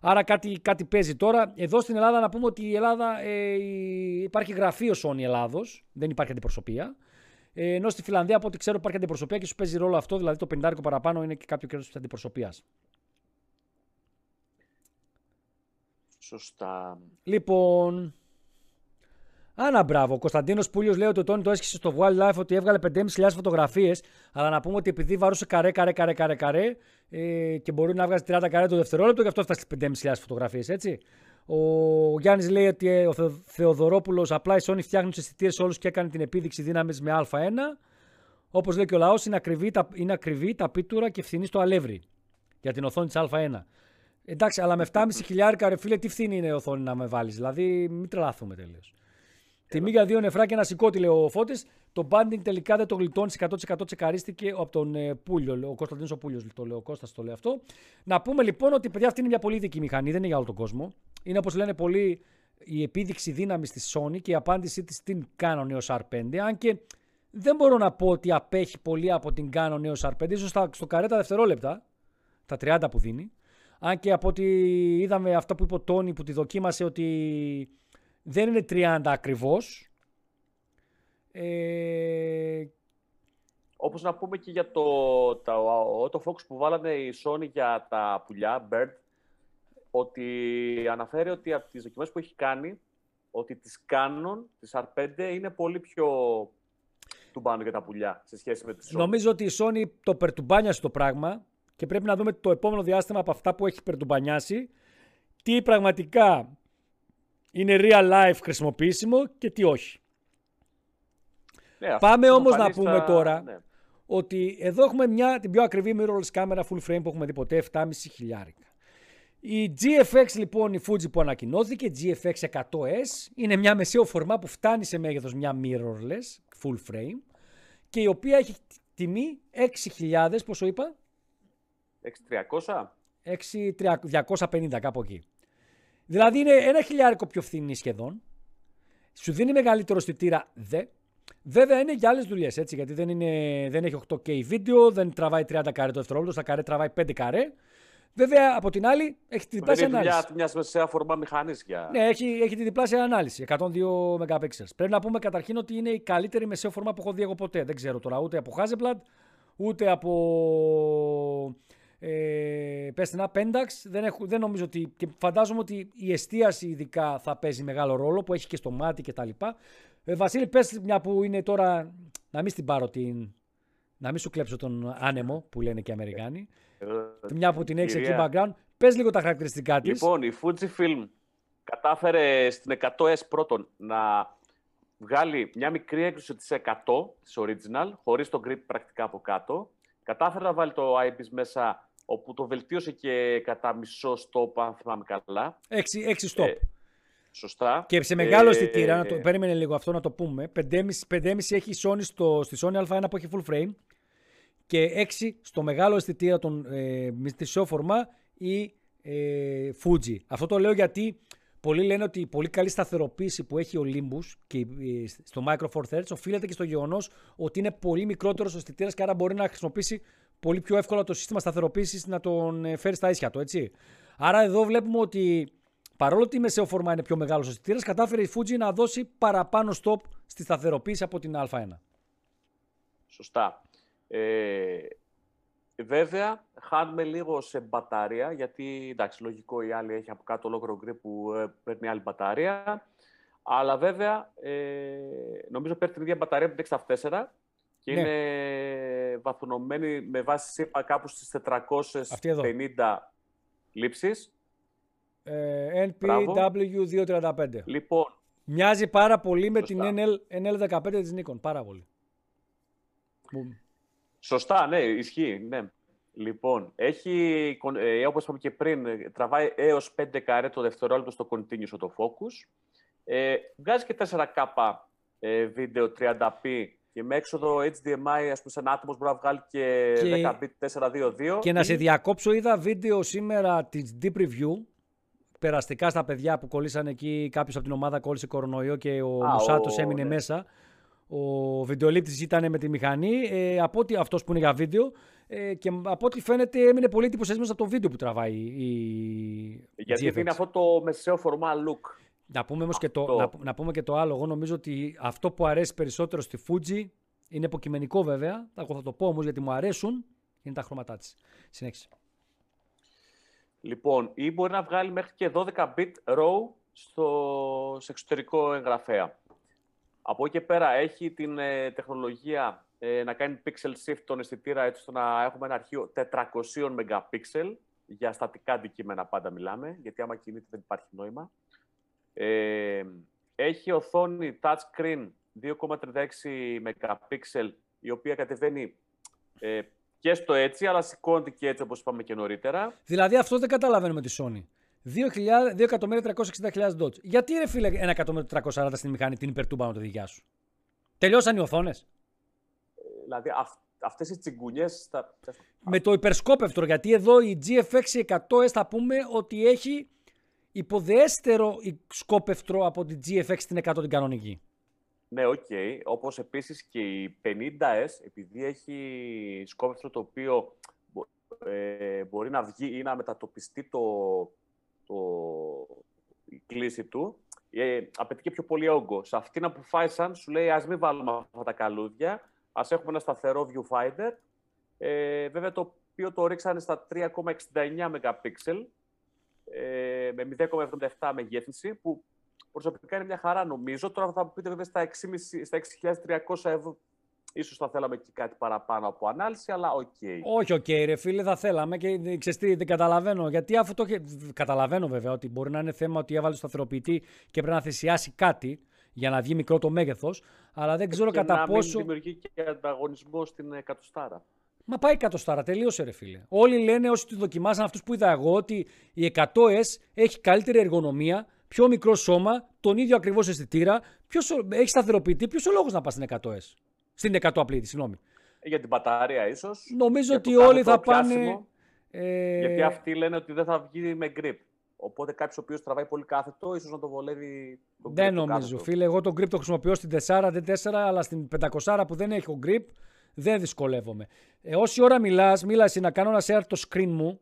Άρα κάτι, κάτι παίζει τώρα. Εδώ στην Ελλάδα να πούμε ότι η Ελλάδα ε, υπάρχει γραφείο Sony Ελλάδος, δεν υπάρχει αντιπροσωπεία. Ε, ενώ στη Φιλανδία, από ό,τι ξέρω, υπάρχει αντιπροσωπεία και σου παίζει ρόλο αυτό, δηλαδή το 50 παραπάνω είναι και κάποιο κέρδος της αντιπροσωπείας. Σωστά. Λοιπόν, Άνα μπράβο. Ο Κωνσταντίνος Πούλιος λέει ότι ο Τόνι το έσχισε στο Wildlife ότι έβγαλε 5.500 φωτογραφίες. Αλλά να πούμε ότι επειδή βαρούσε καρέ, καρέ, καρέ, καρέ, καρέ ε, και μπορεί να βγάζει 30 καρέ το δευτερόλεπτο, γι' αυτό έφτασε 5.500 φωτογραφίες, έτσι. Ο Γιάννης λέει ότι ε, ο Θεοδωρόπουλος απλά η Sony φτιάχνει τους αισθητήρες όλους και έκανε την επίδειξη δύναμης με Α1. Όπως λέει και ο λαός, είναι, ακριβή, τα, είναι ακριβή τα πίτουρα και φθηνή στο αλεύρι για την οθόνη της Α1. Εντάξει, αλλά με 7,5 χιλιάρικα ρε φίλε, τι φθηνή είναι η οθόνη να με βάλεις. Δηλαδή, μην τρελαθούμε τέλειω. Τιμή για δύο νεφρά και ένα σηκώτη, λέει ο Φώτης. Το banding τελικά δεν το γλιτώνεις 100% τσεκαρίστηκε από τον ε, Πούλιο. Ο Κωνσταντίνος ο Πούλιος το λέει, ο Κώστας το λέει αυτό. Να πούμε λοιπόν ότι παιδιά αυτή είναι μια πολύ δική μηχανή, δεν είναι για όλο τον κόσμο. Είναι όπως λένε πολλοί η επίδειξη δύναμης της Sony και η απάντησή της στην Canon EOS R5. Αν και δεν μπορώ να πω ότι απέχει πολύ από την Canon EOS R5, ίσως στο καρέτα δευτερόλεπτα, τα 30 που δίνει. Αν και από ό,τι είδαμε αυτό που είπε ο Τόνι που τη δοκίμασε ότι δεν είναι 30 ακριβώς. Ε... Όπως να πούμε και για το, το Fox που βάλανε η Sony για τα πουλιά, Bird, ότι αναφέρει ότι από τις δοκιμές που έχει κάνει, ότι τις Canon, τις R5, είναι πολύ πιο τουμπάνο για τα πουλιά σε σχέση με τη Sony. Νομίζω ότι η Sony το περτουμπάνιασε το πράγμα και πρέπει να δούμε το επόμενο διάστημα από αυτά που έχει περτουμπανιάσει τι πραγματικά είναι real life χρησιμοποιήσιμο και τι όχι. Ναι, Πάμε όμως να πούμε τώρα ναι. ότι εδώ έχουμε μια, την πιο ακριβή mirrorless κάμερα full frame που έχουμε δει ποτέ, 7,5 χιλιάρικα. Η GFX λοιπόν, η Fuji που ανακοινώθηκε, GFX 100S, είναι μια μεσαίο φορμά που φτάνει σε μέγεθος μια mirrorless full frame και η οποία έχει τιμή 6.000, πόσο είπα; 6.300? 6.250 κάπου εκεί. Δηλαδή είναι ένα χιλιάρικο πιο φθηνή σχεδόν. Σου δίνει μεγαλύτερο αισθητήρα δε. Βέβαια είναι για άλλες δουλειές έτσι, γιατί δεν, είναι, δεν έχει 8K βίντεο, δεν τραβάει 30 καρέ το δευτερόλεπτο, στα καρέ τραβάει 5 καρέ. Βέβαια από την άλλη έχει τη διπλάσια ανάλυση. Είναι μια μεσαία φορμά μηχανής για. Ναι, έχει, έχει τη διπλάσια ανάλυση. 102 MP. Πρέπει να πούμε καταρχήν ότι είναι η καλύτερη μεσαία φορμά που έχω δει εγώ ποτέ. Δεν ξέρω τώρα ούτε από Hasselblad, ούτε από ε, πες την Pendax, δεν, έχω, δεν νομίζω ότι, και φαντάζομαι ότι η εστίαση ειδικά θα παίζει μεγάλο ρόλο που έχει και στο μάτι και τα λοιπά. Ε, Βασίλη, πες μια που είναι τώρα, να μην την πάρω την, Να μην σου κλέψω τον άνεμο που λένε και οι Αμερικάνοι. Ε, Μια που την έχεις εκεί κυρία. background. Πες λίγο τα χαρακτηριστικά της. Λοιπόν, η Fujifilm κατάφερε στην 100S πρώτον να βγάλει μια μικρή έκδοση της 100 της original, χωρίς το grip πρακτικά από κάτω. Κατάφερε να βάλει το IPS μέσα, όπου το βελτίωσε και κατά μισό stop, αν θυμάμαι καλά. Έξι, έξι stop. Ε, σωστά. Και σε μεγάλο Ε, αισθητήρα, να το, περίμενε λίγο αυτό να το πούμε. 5,5, 5,5 έχει η Sony στο, στη Sony Α1 που έχει full frame και 6 στο μεγάλο αισθητήρα των ε, μυστησιό φορμά η ε, Fuji. Αυτό το λέω γιατί πολλοί λένε ότι η πολύ καλή σταθεροποίηση που έχει ο Olympus και ε, στο Micro Four Thirds οφείλεται και στο γεγονός ότι είναι πολύ μικρότερος ο αισθητήρα και άρα μπορεί να χρησιμοποιήσει πολύ πιο εύκολα το σύστημα σταθεροποίησης να τον ε, φέρει στα ίσια του, έτσι. Άρα εδώ βλέπουμε ότι παρόλο ότι η μεσαίο φορμά είναι πιο μεγάλος ο αισθητήρα, κατάφερε η Fuji να δώσει παραπάνω stop στη σταθεροποίηση από την Α1. Σωστά. Ε, βέβαια, χάνουμε λίγο σε μπαταρία, γιατί εντάξει, λογικό η άλλη έχει από κάτω ολόκληρο grip που ε, παίρνει άλλη μπαταρία. Αλλά βέβαια, ε, νομίζω παίρνει την ίδια μπαταρία που την 6 και Ναι. είναι βαθμονωμένη με βάση ΣΥΠΑ κάπου στις 450 Αυτή εδώ. λήψεις. Ε, Μπράβο. NPW235. Λοιπόν, Μοιάζει πάρα πολύ με Σωστά. την NL, NL15 της Nikon. Πάρα πολύ. Που- Σωστά, ναι, ισχύει, ναι. Λοιπόν, έχει, ε, όπως είπαμε και πριν, ε, τραβάει έως 5 καρέ το δευτερόλεπτο στο continuous autofocus. Ε, βγάζει και 4K ε, βίντεο 30p και με έξοδο HDMI, ας πούμε, σαν άτομος μπορεί να βγάλει και, Και- 10 bit 422. Και να ή- σε διακόψω, είδα βίντεο σήμερα της Deep Review. Περαστικά στα παιδιά που κολλήσαν εκεί, κάποιος από την ομάδα κόλλησε κορονοϊό και ο Α, Μουσάτος ο- έμεινε ναι. μέσα. Ο βιντεολήπτης ήταν με τη μηχανή. Ε, από ό,τι αυτός που είναι για βίντεο. Ε, και από ό,τι φαίνεται έμεινε πολύ εντυπωσιασμένος από το βίντεο που τραβάει η Γιατί GFX. δίνει αυτό το μεσαίο φορμά look. Να πούμε όμως και το, Αυτό. να, να πούμε και το άλλο. Εγώ νομίζω ότι αυτό που αρέσει περισσότερο στη Fuji είναι υποκειμενικό βέβαια. Θα, εγώ θα το πω όμως γιατί μου αρέσουν. Είναι τα χρώματά της. Συνέχισε. Λοιπόν, ή μπορεί να βγάλει μέχρι και 12 bit RAW στο, σε εξωτερικό εγγραφέα. Από εκεί και πέρα έχει την ε, τεχνολογία ε, να κάνει pixel shift τον αισθητήρα έτσι ώστε να έχουμε ένα αρχείο 400 MP για στατικά αντικείμενα πάντα μιλάμε, γιατί άμα κινείται δεν υπάρχει νόημα. Ε, έχει οθόνη touchscreen 2,36 MP, η οποία κατεβαίνει ε, και στο έτσι, αλλά σηκώνεται και έτσι όπως είπαμε και νωρίτερα. Δηλαδή αυτός δεν καταλαβαίνω με τη Sony. 2.360.000 dots. Γιατί ρε φίλε 1.340 στην μηχανή την υπερτούμπα με το δικιά σου; Τελειώσαν οι οθόνες; Δηλαδή αυ, αυτές οι τσιγκουνιές θα... Με το υπερσκόπευτρο. Γιατί εδώ η GFX 100S θα πούμε ότι έχει υποδεέστερο σκόπευτρο από την GFX την 100 την κανονική. Ναι, οκ. Όπως επίσης και η 50S, επειδή έχει σκόπευτρο το οποίο μπο- ε, μπορεί να βγει ή να μετατοπιστεί το, το, η κλίση του, ε, απαιτεί και πιο πολύ όγκο. Σε αυτήν αποφάσισαν, σου λέει, ας μην βάλουμε αυτά τα καλούδια, ας έχουμε ένα σταθερό viewfinder, ε, βέβαια το οποίο το ρίξανε στα 3,69 MP, ε, με 0,77 μεγέθυνση, που προσωπικά είναι μια χαρά νομίζω. Τώρα θα μου πείτε βέβαια στα 6.500 στα 6.300 ευρώ, ίσως θα θέλαμε και κάτι παραπάνω από ανάλυση, αλλά οκ. Όχι, οκ, ρε φίλε, θα θέλαμε και ε, ξέρεις τι, δεν καταλαβαίνω. Γιατί αφού το είχε- Καταλαβαίνω βέβαια ότι μπορεί να είναι θέμα ότι έβαλε σταθεροποιητή και πρέπει να θυσιάσει κάτι για να βγει μικρό το μέγεθος. Αλλά δεν ξέρω και κατά να πόσο. μην δημιουργεί και ανταγωνισμό στην εκατοστάρα. Μα πάει εκατοστάρα, τελείωσε ρε φίλε. Όλοι λένε όσοι τη δοκιμάσαν αυτούς που είδα εγώ ότι η 100S έχει καλύτερη εργονομία, πιο μικρό σώμα, τον ίδιο ακριβώς αισθητήρα, ποιος, ο- έχει σταθεροποιητή. Ποιος ο λόγος να πας στην 100S. Στην 100 απλή, συγγνώμη. Ε, Για την μπαταρία ίσως. Νομίζω για το ότι όλοι κάθετο θα πάνε. πιάσιμο, Ε, Γιατί αυτοί λένε ότι δεν θα βγει με grip. Οπότε κάποιος ο οποίος τραβάει πολύ κάθετο, ίσως να το βολεύει. τον Δεν grip το νομίζω, κάθετο. φίλε. Εγώ τον grip το χρησιμοποιώ στην 4, δεν 4, αλλά στην 500 που δεν έχω grip δεν δυσκολεύομαι. Ε, όση ώρα μιλάς, μίλα εσύ να κάνω ένα share το screen μου,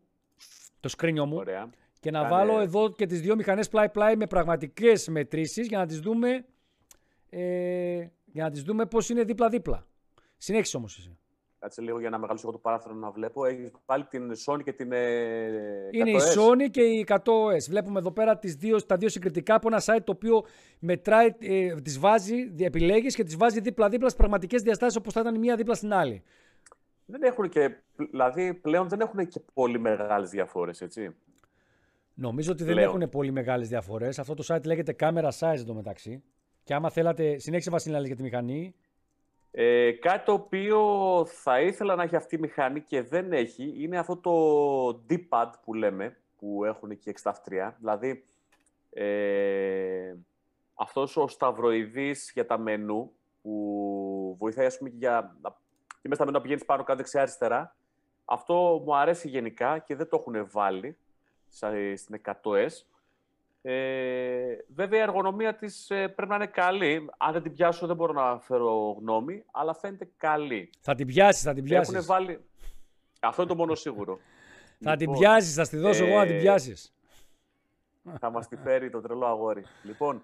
το screen μου, Ωραία. και να Κάνε- βάλω εδώ και τις δύο μηχανές πλάι-πλάι με πραγματικές μετρήσεις για να τις δούμε, ε, για να τις δούμε πώς είναι δίπλα-δίπλα. Συνέχισε όμως εσύ. Κάτσε λίγο για να μεγαλώσω εγώ το παράθυρο να βλέπω. Έχεις βάλει την Sony και την. Ε, Είναι η 100S. Sony και η 100S. Βλέπουμε εδώ πέρα τις δύο, τα δύο συγκριτικά από ένα site το οποίο μετράει, ε, τις βάζει, επιλέγεις και τις βάζει δίπλα-δίπλα στις πραγματικές διαστάσεις όπως θα ήταν η μία δίπλα στην άλλη. δεν έχουν και, δηλαδή πλέον δεν έχουν και πολύ μεγάλες διαφορές, έτσι. Νομίζω ότι δεν έχουν πολύ μεγάλες διαφορές. Αυτό το site λέγεται Camera Size εντωμεταξύ. Και άμα θέλατε, συνέχισε Βασίλη για τη μηχανή. Ε, κάτι το οποίο θα ήθελα να έχει αυτή η μηχανή και δεν έχει, είναι αυτό το D-pad που λέμε, που έχουν και 63. Δηλαδή, ε, αυτός ο σταυροειδής για τα μενού, που βοηθάει ας πούμε και για και μέσα στα μενού να πηγαίνεις πάνω κάτω δεξιά αριστερά. Αυτό μου αρέσει γενικά και δεν το έχουν βάλει στην 100S. Ε, βέβαια η εργονομία της ε, πρέπει να είναι καλή. Αν δεν την πιάσω δεν μπορώ να φέρω γνώμη, αλλά φαίνεται καλή. Θα την πιάσεις, θα την πιάσεις. Έχουν βάλει... Αυτό είναι το μόνο σίγουρο. θα την λοιπόν, πιάσεις, θα στη δώσω εγώ να την ε, πιάσεις. Θα μας τη φέρει το τρελό αγόρι. Λοιπόν,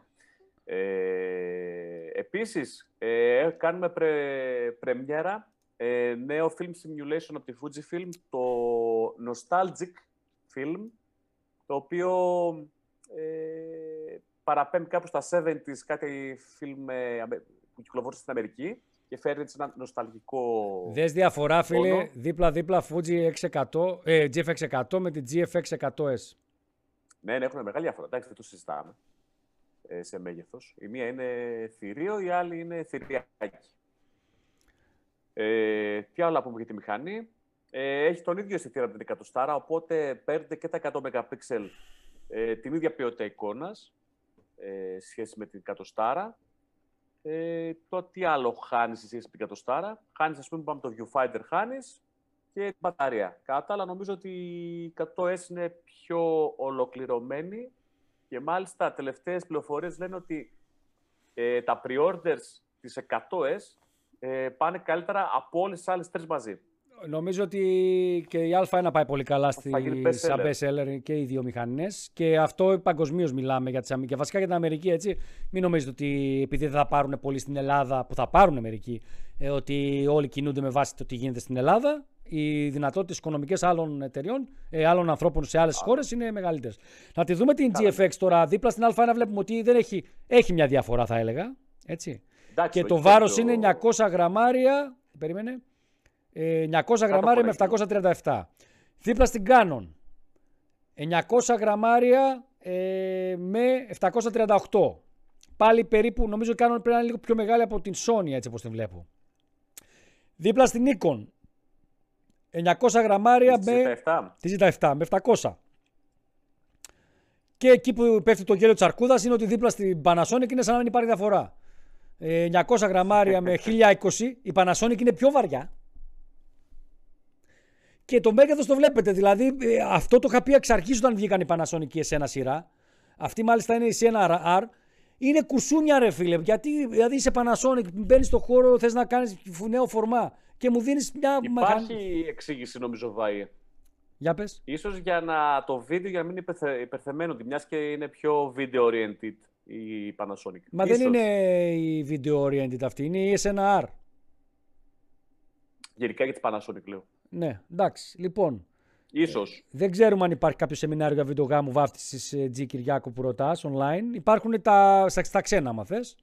ε, επίσης, ε, κάνουμε πρε, πρεμιέρα ε, νέο film simulation από τη Fujifilm, το Nostalgic Film, το οποίο ε, παραπέμπει κάπου στα 70s κάτι φιλμ ε, που κυκλοφόρησε στην Αμερική και φέρνει έτσι ένα νοσταλγικό. Δες διαφορά, φίλε, δίπλα-δίπλα Fuji X100, ε, GFX100 με την GFX 100S. Ναι, ναι, έχουν μεγάλη διαφορά. Εντάξει, δεν το συζητάμε ε, σε μέγεθος. Η μία είναι θηρίο, η άλλη είναι θηριάκι. Ε, τι άλλο να πούμε για τη μηχανή; Ε, έχει τον ίδιο αισθητήρα με την εκατοστάρα, οπότε παίρνετε και τα 100 MP ε, την ίδια ποιότητα εικόνας ε, σχέση με την εκατοστάρα. Ε, το τι άλλο χάνεις σε σχέση με την εκατοστάρα. Χάνεις, ας πούμε, πάμε το viewfinder, χάνεις και την μπαταρία. Κατά άλλα, νομίζω ότι η 100S είναι πιο ολοκληρωμένη και μάλιστα τελευταίες πληροφορίες λένε ότι ε, τα pre-orders της 100S ε, πάνε καλύτερα από όλες τις άλλες τρεις μαζί. Νομίζω ότι και η Α1 πάει πολύ καλά στη σαν best seller και οι δύο μηχανές. Και αυτό παγκοσμίως μιλάμε για τις, και βασικά για την Αμερική. Έτσι. Μην νομίζετε ότι επειδή δεν θα πάρουν πολύ στην Ελλάδα, που θα πάρουν μερικοί, ε, ότι όλοι κινούνται με βάση το τι γίνεται στην Ελλάδα. Οι δυνατότητες οικονομικές άλλων εταιριών, ε, άλλων ανθρώπων σε άλλες χώρες είναι μεγαλύτερες. Να τη δούμε την GFX τώρα. Δίπλα στην Α1 βλέπουμε ότι δεν έχει, έχει μια διαφορά, θα έλεγα. Έτσι. και το βάρος είναι 900 γραμμάρια. Περίμενε. 900 ε, γραμμάρια με 737. Δίπλα στην Canon. 900 γραμμάρια ε, με 738. Πάλι περίπου, νομίζω Canon πρέπει να είναι λίγο πιο μεγάλη από την Sony έτσι όπως την βλέπω. Δίπλα στην Nikon. 900 γραμμάρια με... Τη Z7. με 700. Και εκεί που πέφτει το γέλιο της αρκούδας είναι ότι δίπλα στην Panasonic είναι σαν να μην υπάρχει διαφορά. 900 ε, γραμμάρια με [laughs] 1020. Η Panasonic είναι πιο βαριά. Και το μέγεθος το βλέπετε. Δηλαδή, ε, αυτό το είχα πει εξ αρχής όταν βγήκαν οι Panasonic σε ένα σειρά. Αυτή μάλιστα είναι η Sienna R. Είναι κουσούνια, ρε φίλε. Γιατί δηλαδή είσαι Panasonic, μπαίνεις στο χώρο, θες να κάνεις νέο φορμά και μου δίνεις μια. Υπάρχει εξήγηση, νομίζω, Βάη. Για πες. Ίσως για να το βίντεο για να μην είναι υπερθεμένο, μιας και είναι πιο video oriented η Panasonic. Μα δεν είναι η video oriented αυτή, είναι η SNR. Γενικά για τη Panasonic λέω. Ναι, εντάξει. Λοιπόν. Ίσως. Ε, δεν ξέρουμε αν υπάρχει κάποιο σεμινάριο για βιντεογάμου βάφτισης ε, G Κυριάκου που ρωτάς online. Υπάρχουν τα, στα, στα ξένα, άμα θες.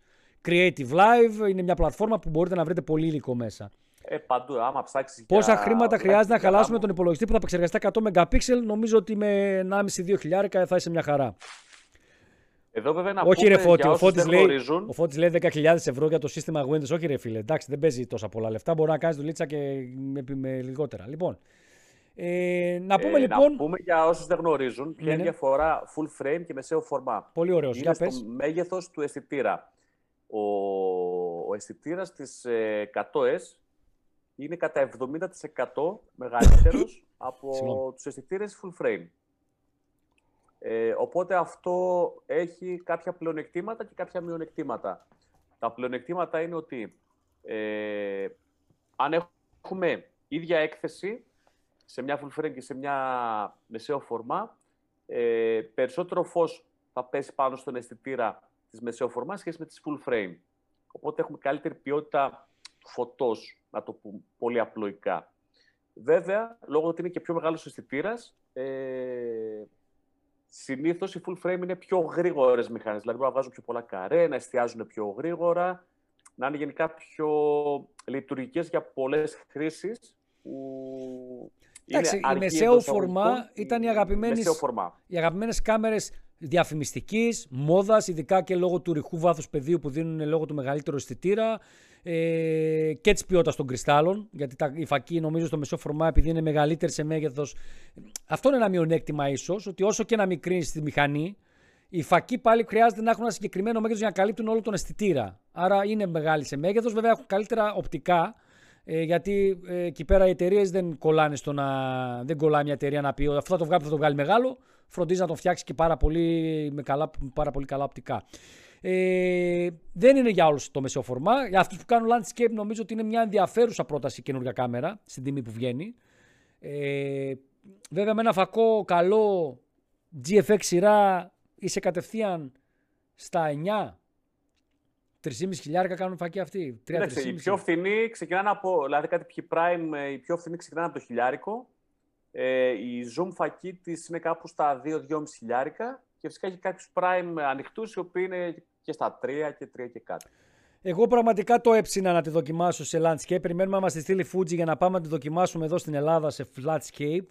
Creative Live είναι μια πλατφόρμα που μπορείτε να βρείτε πολύ υλικό μέσα. Ε, παντού, άμα ψάξεις. Πόσα για... χρήματα χρειάζεται να χαλάσουμε τον υπολογιστή που θα επεξεργαστεί 100 MP, νομίζω ότι με 1,5-2 χιλιάρικα θα είσαι μια χαρά. Εδώ βέβαια να όχι, πούμε ρε, Φώτη, ο Φώτης λέει, ο Φώτης λέει 10.000 ευρώ για το σύστημα Windows. Όχι ρε φίλε, εντάξει δεν παίζει τόσα πολλά λεφτά. Μπορεί να κάνεις δουλίτσα και με, με λιγότερα. Λοιπόν, ε, να πούμε ε, λοιπόν... Να πούμε για όσους δεν γνωρίζουν ποια είναι η διαφορά full frame και μεσαίο φορμά. Πολύ ωραίος. Είναι στο πες. μέγεθος του αισθητήρα. Ο, ο αισθητήρας της 100S ες, είναι κατά 70% μεγαλύτερος [coughs] από τους αισθητήρες full frame. Ε, οπότε αυτό έχει κάποια πλεονεκτήματα και κάποια μειονεκτήματα. Τα πλεονεκτήματα είναι ότι ε, αν έχουμε ίδια έκθεση σε μια full frame και σε μια μεσαίο φορμά, ε, περισσότερο φως θα πέσει πάνω στον αισθητήρα της μεσαίο φορμάς σχέση με τις full frame. Οπότε έχουμε καλύτερη ποιότητα του φωτός, να το πούμε πολύ απλοϊκά. Βέβαια, λόγω ότι είναι και πιο μεγάλος αισθητήρας, ε, Συνήθως οι full frame είναι πιο γρήγορες μηχανές. Δηλαδή, να βγάζουν πιο πολλά καρέ, να εστιάζουν πιο γρήγορα, να είναι γενικά πιο λειτουργικές για πολλές χρήσεις. Εντάξει, η μεσαίο φορμά ήταν οι αγαπημένες, οι αγαπημένες κάμερες διαφημιστικής, μόδας, ειδικά και λόγω του ρηχού βάθους πεδίου που δίνουν λόγω του μεγαλύτερου αισθητήρα ε, και της ποιότητας των κρυστάλλων. Γιατί τα, η φακή νομίζω στο μεσό φορμά, επειδή είναι μεγαλύτερη σε μέγεθος. Αυτό είναι ένα μειονέκτημα ίσως, ότι όσο και να μικρύνει τη μηχανή, η φακή πάλι χρειάζεται να έχουν ένα συγκεκριμένο μέγεθος για να καλύπτουν όλο τον αισθητήρα. Άρα είναι μεγάλη σε μέγεθος. Βέβαια έχουν καλύτερα οπτικά. Ε, γιατί ε, εκεί πέρα οι εταιρείες δεν κολλάνε στο να. Δεν κολλάει μια εταιρεία να πει αυτό θα το βγάλει, θα το βγάλει μεγάλο. Φροντίζει να το φτιάξει και πάρα πολύ, με καλά, πάρα πολύ καλά οπτικά. Ε, δεν είναι για όλους το μεσαίο φορμά. Για αυτούς που κάνουν landscape, νομίζω ότι είναι μια ενδιαφέρουσα πρόταση καινούργια κάμερα στην τιμή που βγαίνει. Ε, βέβαια, με ένα φακό καλό GFX σειρά είσαι κατευθείαν στα 9. 3,5 χιλιάρικα κάνουν φακή αυτή. 3, η πιο φθηνή ξεκινάνε από, δηλαδή κάτι πιο prime, ε, η πιο φθηνή ξεκινάνε από το χιλιάρικο. Ε, η zoom φακή της είναι κάπου στα 2-2,5 χιλιάρικα και φυσικά έχει κάποιους prime ανοιχτούς, οι οποίοι είναι και στα 3 και 3 και κάτι. Εγώ πραγματικά το έψηνα να τη δοκιμάσω σε landscape. Περιμένουμε να μα τη στείλει Fuji για να πάμε να τη δοκιμάσουμε εδώ στην Ελλάδα σε landscape.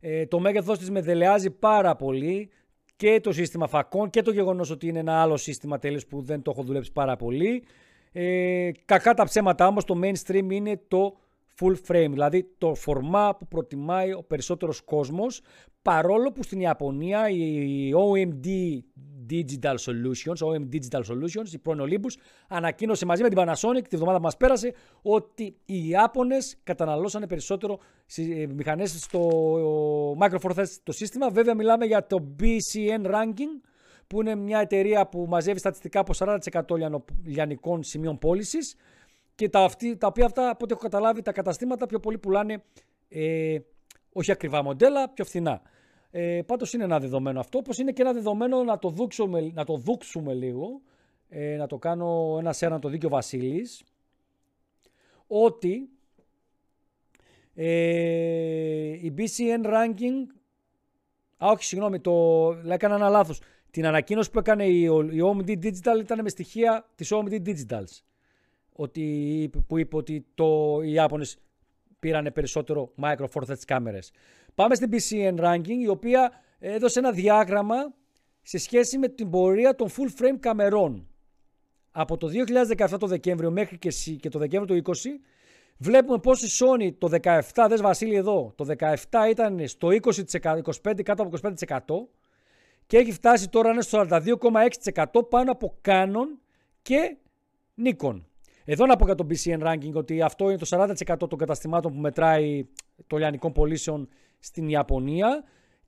Ε, το μέγεθό της με δελεάζει πάρα πολύ και το σύστημα φακών και το γεγονός ότι είναι ένα άλλο σύστημα τέλο που δεν το έχω δουλέψει πάρα πολύ. Ε, κακά τα ψέματα όμως το mainstream είναι το full frame, δηλαδή το φορμά που προτιμάει ο περισσότερος κόσμος, παρόλο που στην Ιαπωνία η OMD Digital Solutions, OM Digital Solutions, η πρώην Olympus, ανακοίνωσε μαζί με την Panasonic τη βδομάδα που μας πέρασε ότι οι Ιάπωνες καταναλώσανε περισσότερο ε, μηχανές στο Micro Four Thirds το σύστημα. Βέβαια μιλάμε για το BCN Ranking, που είναι μια εταιρεία που μαζεύει στατιστικά από 40% λιανικών σημείων πώλησης και τα, αυτή, τα οποία αυτά, από ό,τι έχω καταλάβει, τα καταστήματα πιο πολύ πουλάνε ε, όχι ακριβά μοντέλα, πιο φθηνά. Ε, Πάντως είναι ένα δεδομένο αυτό, όπως είναι και ένα δεδομένο να το δούξουμε, να το δούξουμε λίγο, ε, να το κάνω ένα σέρα να το δίκιο Βασίλης, ότι ε, η BCN ranking, α όχι συγγνώμη, το, έκανα ένα λάθος, την ανακοίνωση που έκανε η, η OMD Digital ήταν με στοιχεία της OMD Digitals ότι, που είπε ότι το, οι Ιάπωνες πήραν περισσότερο Micro Four Thirds κάμερες. Πάμε στην PCN Ranking, η οποία έδωσε ένα διάγραμμα σε σχέση με την πορεία των full frame καμερών. Από το 2017 το Δεκέμβριο μέχρι και, το Δεκέμβριο του 2020 βλέπουμε πως η Sony το 17, δες Βασίλη εδώ, το 17 ήταν στο 20%, 25 κάτω από 25% και έχει φτάσει τώρα είναι στο 42,6% πάνω από Canon και Nikon. Εδώ να πω για το BCN ranking ότι αυτό είναι το 40% των καταστημάτων που μετράει των λιανικών πωλήσεων στην Ιαπωνία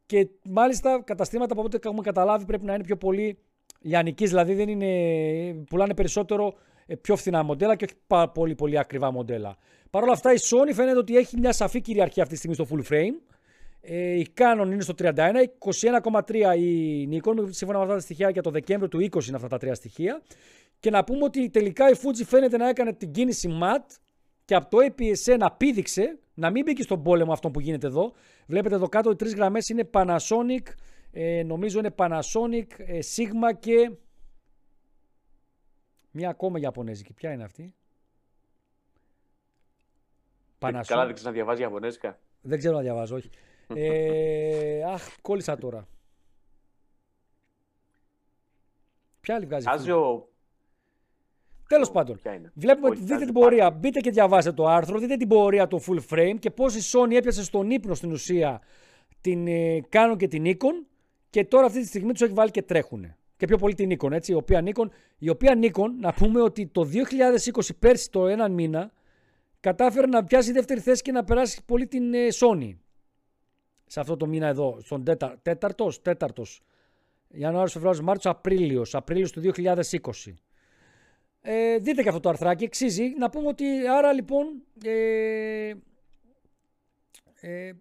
και μάλιστα καταστήματα από ό,τι έχουμε καταλάβει πρέπει να είναι πιο πολύ λιανικής, δηλαδή δεν είναι, πουλάνε περισσότερο ε, πιο φθηνά μοντέλα και όχι πολύ πολύ ακριβά μοντέλα. Παρ' όλα αυτά η Sony φαίνεται ότι έχει μια σαφή κυριαρχία αυτή τη στιγμή στο full frame. Ε, η Canon είναι στο 31, 21,3 η Nikon, σύμφωνα με αυτά τα στοιχεία για το Δεκέμβριο του 20 είναι αυτά τα τρία στοιχεία. Και να πούμε ότι τελικά η Fuji φαίνεται να έκανε την κίνηση mat και από το APS-C να πήδηξε, να μην μπήκε στον πόλεμο αυτό που γίνεται εδώ. Βλέπετε εδώ κάτω οι τρεις γραμμές είναι Panasonic, ε, νομίζω είναι Panasonic, ε, Sigma και μια ακόμα Ιαπωνέζικη. Ποια είναι αυτή; Panasonic. Καλά δεν να διαβάζει Ιαπωνέζικα. Δεν ξέρω να διαβάζω, όχι. ε, αχ, κόλλησα τώρα. Ποια άλλη βγάζει. Βγάζει ο Τέλος πάντων, βλέπουμε ότι δείτε την πορεία. Μπείτε και διαβάστε το άρθρο, δείτε την πορεία του full frame και πώς η Sony έπιασε στον ύπνο στην ουσία την ε, Canon και την Nikon και τώρα αυτή τη στιγμή τους έχει βάλει και τρέχουν. Και πιο πολύ την Nikon, έτσι, η οποία Nikon, η οποία Nikon, να πούμε ότι το 2020 πέρσι το έναν μήνα κατάφερε να πιάσει δεύτερη θέση και να περάσει πολύ την ε, Sony. Σε αυτό το μήνα εδώ, στον τέταρτος, τέταρτος, Ιανουάριος, Φεβρουάριος, Μάρτιος, Απρίλιος, Απρίλιος του 2020. Ε, δείτε και αυτό το αρθράκι, εξίζει. Να πούμε ότι άρα λοιπόν ε, ε,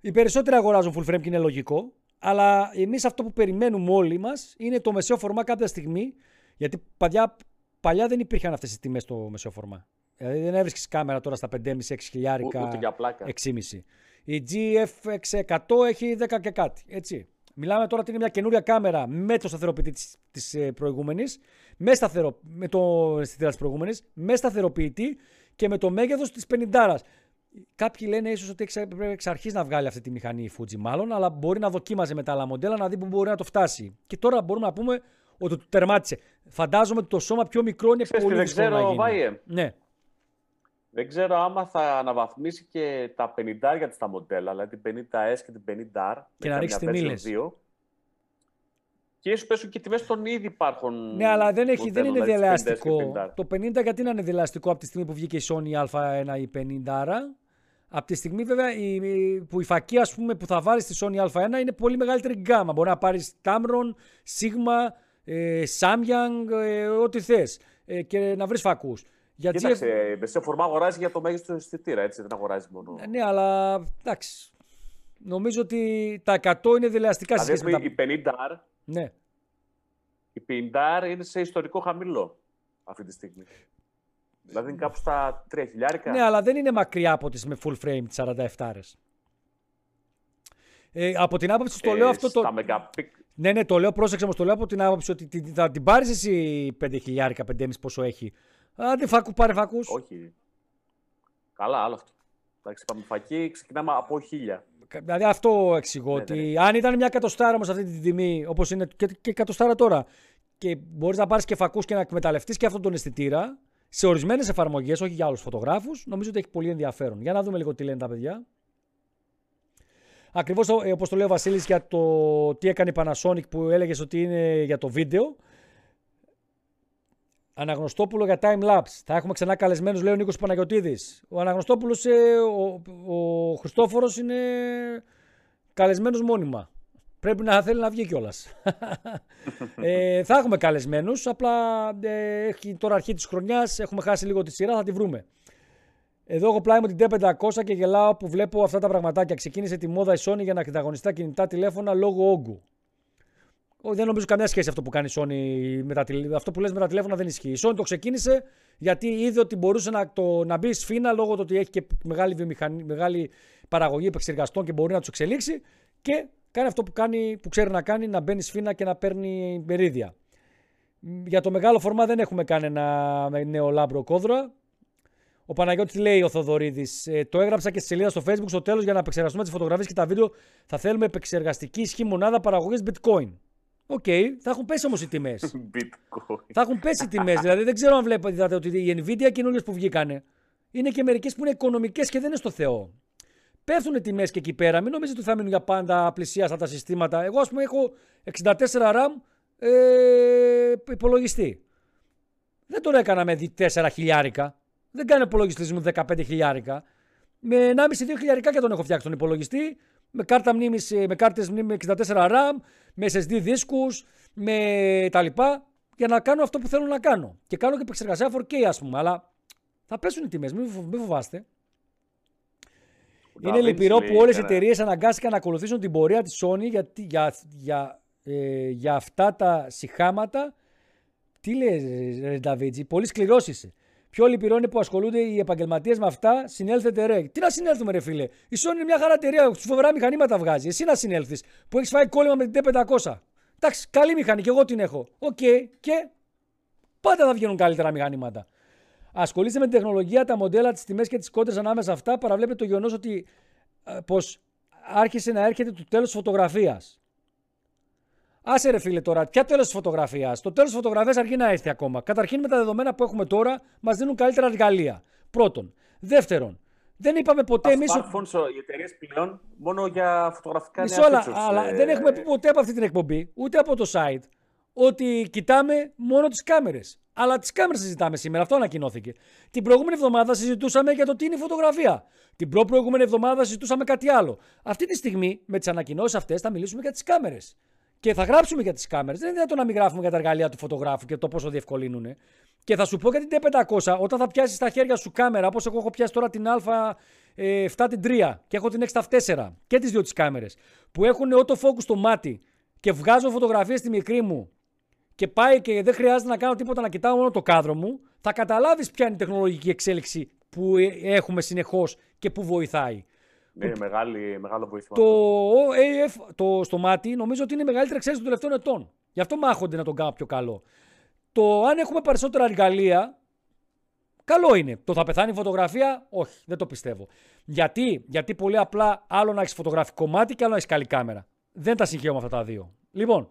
οι περισσότεροι αγοράζουν full frame και είναι λογικό. Αλλά εμείς αυτό που περιμένουμε όλοι μας είναι το μεσαίο φορμά κάποια στιγμή. Γιατί παλιά, παλιά δεν υπήρχαν αυτές τις τιμές στο μεσαίο φορμά. Δηλαδή δεν έβρισκες κάμερα τώρα στα 5,5-6 χιλιάρικα, 6,5. Η GF600 έχει 10 και κάτι. Έτσι. Μιλάμε τώρα ότι είναι μια καινούρια κάμερα με το σταθεροποιητή της ε, προηγούμενης, με, σταθερο... με το αισθητήρα της προηγούμενης, με σταθεροποιητή και με το μέγεθος της 50. Κάποιοι λένε ίσως ότι πρέπει εξ αρχής να βγάλει αυτή τη μηχανή η Fuji, μάλλον, αλλά μπορεί να δοκίμαζε με τα άλλα μοντέλα να δει που μπορεί να το φτάσει. Και τώρα μπορούμε να πούμε ότι το τερμάτισε. Φαντάζομαι ότι το σώμα πιο μικρό είναι Ξέρεις, πολύ δεν δύσκολο ξέρω, να γίνει. Βάιε; Ναι. Δεν ξέρω άμα θα αναβαθμίσει και τα 50 για τα μοντέλα, δηλαδή την 50S και την 50R. Και να ρίξει την ύλες. Και ίσω πέσουν και τιμές των ήδη υπάρχουν. Ναι, αλλά δεν, έχει, δεν μοντέλων, είναι δηλαδή τις 50S και διελαστικό. 50R. Το 50 γιατί να είναι διελαστικό από τη στιγμή που βγήκε η Sony Α1 ή 50 άρα. Από τη στιγμή βέβαια η, η- που η φακή ας πούμε, που θα βάλεις στη Sony Α1 είναι πολύ μεγαλύτερη γκάμα. Μπορεί να πάρεις Tamron, Sigma, ε, Samyang, ε, ό,τι θες. Ε, και να βρεις φακούς. Γιατί Κοίταξε, ε, σε φορμά αγοράζει για το μέγιστο αισθητήρα, έτσι. Δεν αγοράζει μόνο. Ναι, αλλά εντάξει. Νομίζω ότι τα 100 είναι διελαστικά σε Δηλαδή, σχέση με τα. η 50R, Ναι. η 50R είναι σε ιστορικό χαμηλό αυτή τη στιγμή. Δηλαδή είναι κάπου στα 3 χιλιάρικα. Ναι, αλλά δεν είναι μακριά από τις με full frame τις 47 ε, από την άποψη το λέω αυτό το. Στα megapixel. Ναι, ναι, το λέω, πρόσεξε όμως, το λέω από την άποψη ότι τη- θα την πάρεις εσύ 5 χιλιάρικα, 5,5 πόσο έχει. Άντε, φακού, πάρε φακούς. Όχι. Καλά, άλλο αυτό. Εντάξει, είπαμε φακή, ξεκινάμε από 1000. Δηλαδή αυτό εξηγώ. Ναι, ότι αν ήταν μια εκατοστάρα όμως αυτή τη τιμή, όπως είναι και, και εκατοστάρα τώρα, και μπορείς να πάρεις και φακούς και να εκμεταλλευτείς και αυτόν τον αισθητήρα σε ορισμένες εφαρμογές, όχι για άλλους φωτογράφους, νομίζω ότι έχει πολύ ενδιαφέρον. Για να δούμε λίγο τι λένε τα παιδιά. Ακριβώς όπως το λέει ο Βασίλης για το τι έκανε η Panasonic που έλεγες ότι είναι για το βίντεο. Αναγνωστόπουλο για time lapse. Θα έχουμε ξανά καλεσμένους, λέει ο Νίκος Παναγιοτήδη. Ο Αναγνωστόπουλος, ο, ο Χριστόφορος είναι καλεσμένος μόνιμα. Πρέπει να θέλει να βγει κιόλας. [laughs] ε, θα έχουμε καλεσμένους. Απλά ε, έχει τώρα αρχή της χρονιάς. Έχουμε χάσει λίγο τη σειρά. Θα τη βρούμε. Εδώ έχω πλάι μου την T500 και γελάω που βλέπω αυτά τα πραγματάκια. Ξεκίνησε τη μόδα η Sony για να ανταγωνιστά κινητά τηλέφωνα λόγω όγκου. Όχι, δεν νομίζω καμιά σχέση αυτό που κάνει η Sony με τα τηλε... Αυτό που λες με τα τηλέφωνα δεν ισχύει. Η Sony το ξεκίνησε γιατί είδε ότι μπορούσε να, το, να μπει σφίνα λόγω του ότι έχει και μεγάλη, βιομηχανή, μεγάλη παραγωγή επεξεργαστών και μπορεί να τους εξελίξει και κάνει αυτό που, κάνει, που ξέρει να κάνει, να μπαίνει σφίνα και να παίρνει μερίδια. Για το μεγάλο φορμά δεν έχουμε κανένα νέο λάμπρο κόδρα. Ο Παναγιώτης λέει ο Θοδωρίδης. Ε, το έγραψα και στη σελίδα στο Facebook. Στο τέλος, για να επεξεργαστούμε τις φωτογραφίες και τα βίντεο, θα θέλουμε επεξεργαστική ισχύ μονάδα παραγωγής bitcoin. OK, θα έχουν πέσει όμως οι τιμές. [laughs] Bitcoin. θα έχουν πέσει οι τιμές. Δηλαδή δεν ξέρω αν βλέπετε είδατε ότι οι Nvidia καινούριες που βγήκανε είναι και μερικές που είναι οικονομικές και δεν είναι στο Θεό. Πέφτουν οι τιμές και εκεί πέρα. Μην νομίζετε ότι θα μείνουν για πάντα απλησίαστα τα συστήματα. Εγώ, ας πούμε, έχω 64 RAM ε, υπολογιστή. Δεν τον έκανα με 4 χιλιάρικα. Δεν κάνει υπολογιστή μου 15 χιλιάρικα. Με 1,5-2 χιλιάρικα και τον έχω φτιάξει τον υπολογιστή. Με, κάρτα μνήμης, ε, με κάρτες μνήμης 64 RAM, με SSD δίσκους, με τα λοιπά, για να κάνω αυτό που θέλω να κάνω. Και κάνω και επεξεργασία 4K ας πούμε, αλλά θα πέσουν οι τιμές, μην, φο- μην φοβάστε. Είναι Νταβίντσι λυπηρό λέει, που όλες οι κανένα- εταιρείες αναγκάστηκαν να ακολουθήσουν την πορεία της Sony γιατί, για, για, ε, για αυτά τα συχάματα. Τι λέει, ρε Νταβίτσι, πολύ σκληρός είσαι. Πιο λυπηρό είναι που ασχολούνται οι επαγγελματίες με αυτά. Συνέλθετε ρε. Τι να συνέλθουμε, ρε φίλε; Η Sony είναι μια χαρά εταιρεία. Του φοβερά μηχανήματα βγάζει. Εσύ να συνέλθεις που έχεις φάει κόλλημα με την D500. Εντάξει, καλή μηχανή και εγώ την έχω. Οκ, και πάντα θα βγαίνουν καλύτερα μηχανήματα. Ασχολείστε με την τεχνολογία, τα μοντέλα, τις τιμές και τις κόντρες ανάμεσα σε αυτά. Παραβλέπετε το γεγονός ότι ε, πως άρχισε να έρχεται το τέλος της φωτογραφίας. Άσε ρε φίλε τώρα, ποια τέλος της φωτογραφίας. Το τέλος της φωτογραφίας αργεί να έρθει ακόμα. Καταρχήν με τα δεδομένα που έχουμε τώρα μας δίνουν καλύτερα εργαλεία. Πρώτον. Δεύτερον, δεν είπαμε ποτέ Τα εμείς. smartphones, οι εταιρείες πλέον μόνο για φωτογραφικά Μισό νέα αλλά, features, αλλά ε, δεν έχουμε πει ποτέ από αυτή την εκπομπή, ούτε από το site, ότι κοιτάμε μόνο τις κάμερες. Αλλά τις κάμερες συζητάμε σήμερα, αυτό ανακοινώθηκε. Την προηγούμενη εβδομάδα συζητούσαμε για το τι είναι η φωτογραφία. Την προ-προηγούμενη εβδομάδα συζητούσαμε κάτι άλλο. Αυτή τη στιγμή με τις ανακοινώσεις αυτές θα μιλήσουμε για τις κάμερες. Και θα γράψουμε για τις κάμερες. Δεν είναι δυνατόν να μην γράφουμε για τα εργαλεία του φωτογράφου και το πόσο διευκολύνουν. Και θα σου πω για την T500, όταν θα πιάσεις στα χέρια σου κάμερα, όπως εγώ έχω πιάσει τώρα την Α7 την 3 και έχω την 6 4 και τις δύο τις κάμερες, που έχουν autofocus στο μάτι και βγάζω φωτογραφίες στη μικρή μου και πάει και δεν χρειάζεται να κάνω τίποτα να κοιτάω μόνο το κάδρο μου, θα καταλάβεις ποια είναι η τεχνολογική εξέλιξη που ε, έχουμε συνεχώς και που βοηθάει. Ναι, είναι μεγάλη, μεγάλο βοήθημα. Το αυτό. AF το, στο μάτι νομίζω ότι είναι η μεγαλύτερη εξέλιξη των τελευταίων ετών. Γι' αυτό μάχονται να τον κάνω πιο καλό. Το αν έχουμε περισσότερα εργαλεία, Καλό είναι. Το θα πεθάνει η φωτογραφία, όχι, δεν το πιστεύω. Γιατί, Γιατί πολύ απλά άλλο να έχεις φωτογραφικό μάτι και άλλο να έχεις καλή κάμερα. Δεν τα συγχαίω με αυτά τα δύο. Λοιπόν.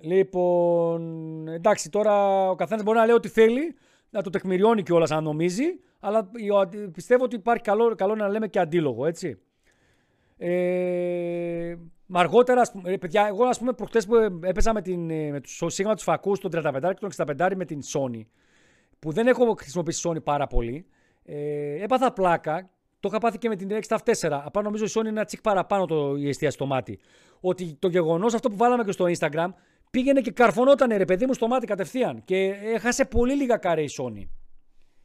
Λοιπόν, εντάξει, τώρα ο καθένας μπορεί να λέει ό,τι θέλει, να το τεκμηριώνει κιόλας αν νομίζει, αλλά πιστεύω ότι υπάρχει καλό, καλό να λέμε και αντίλογο, έτσι. Ε, Μα αργότερα, παιδιά, εγώ ας πούμε προχτές που έπαιζα με, την, ε, με το σύγχρονο τους φακούς, τον 35 και τον 65 με την Sony, που δεν έχω χρησιμοποιήσει Sony πάρα πολύ, ε, έπαθα πλάκα. Το είχα πάθει και με την X4. Απλά νομίζω η Sony είναι ένα τσικ παραπάνω το, η εστίαση στο μάτι. Ότι το γεγονός αυτό που βάλαμε και στο Instagram πήγαινε και καρφωνόταν ρε παιδί μου στο μάτι κατευθείαν. Και έχασε πολύ λίγα καρέ η Sony.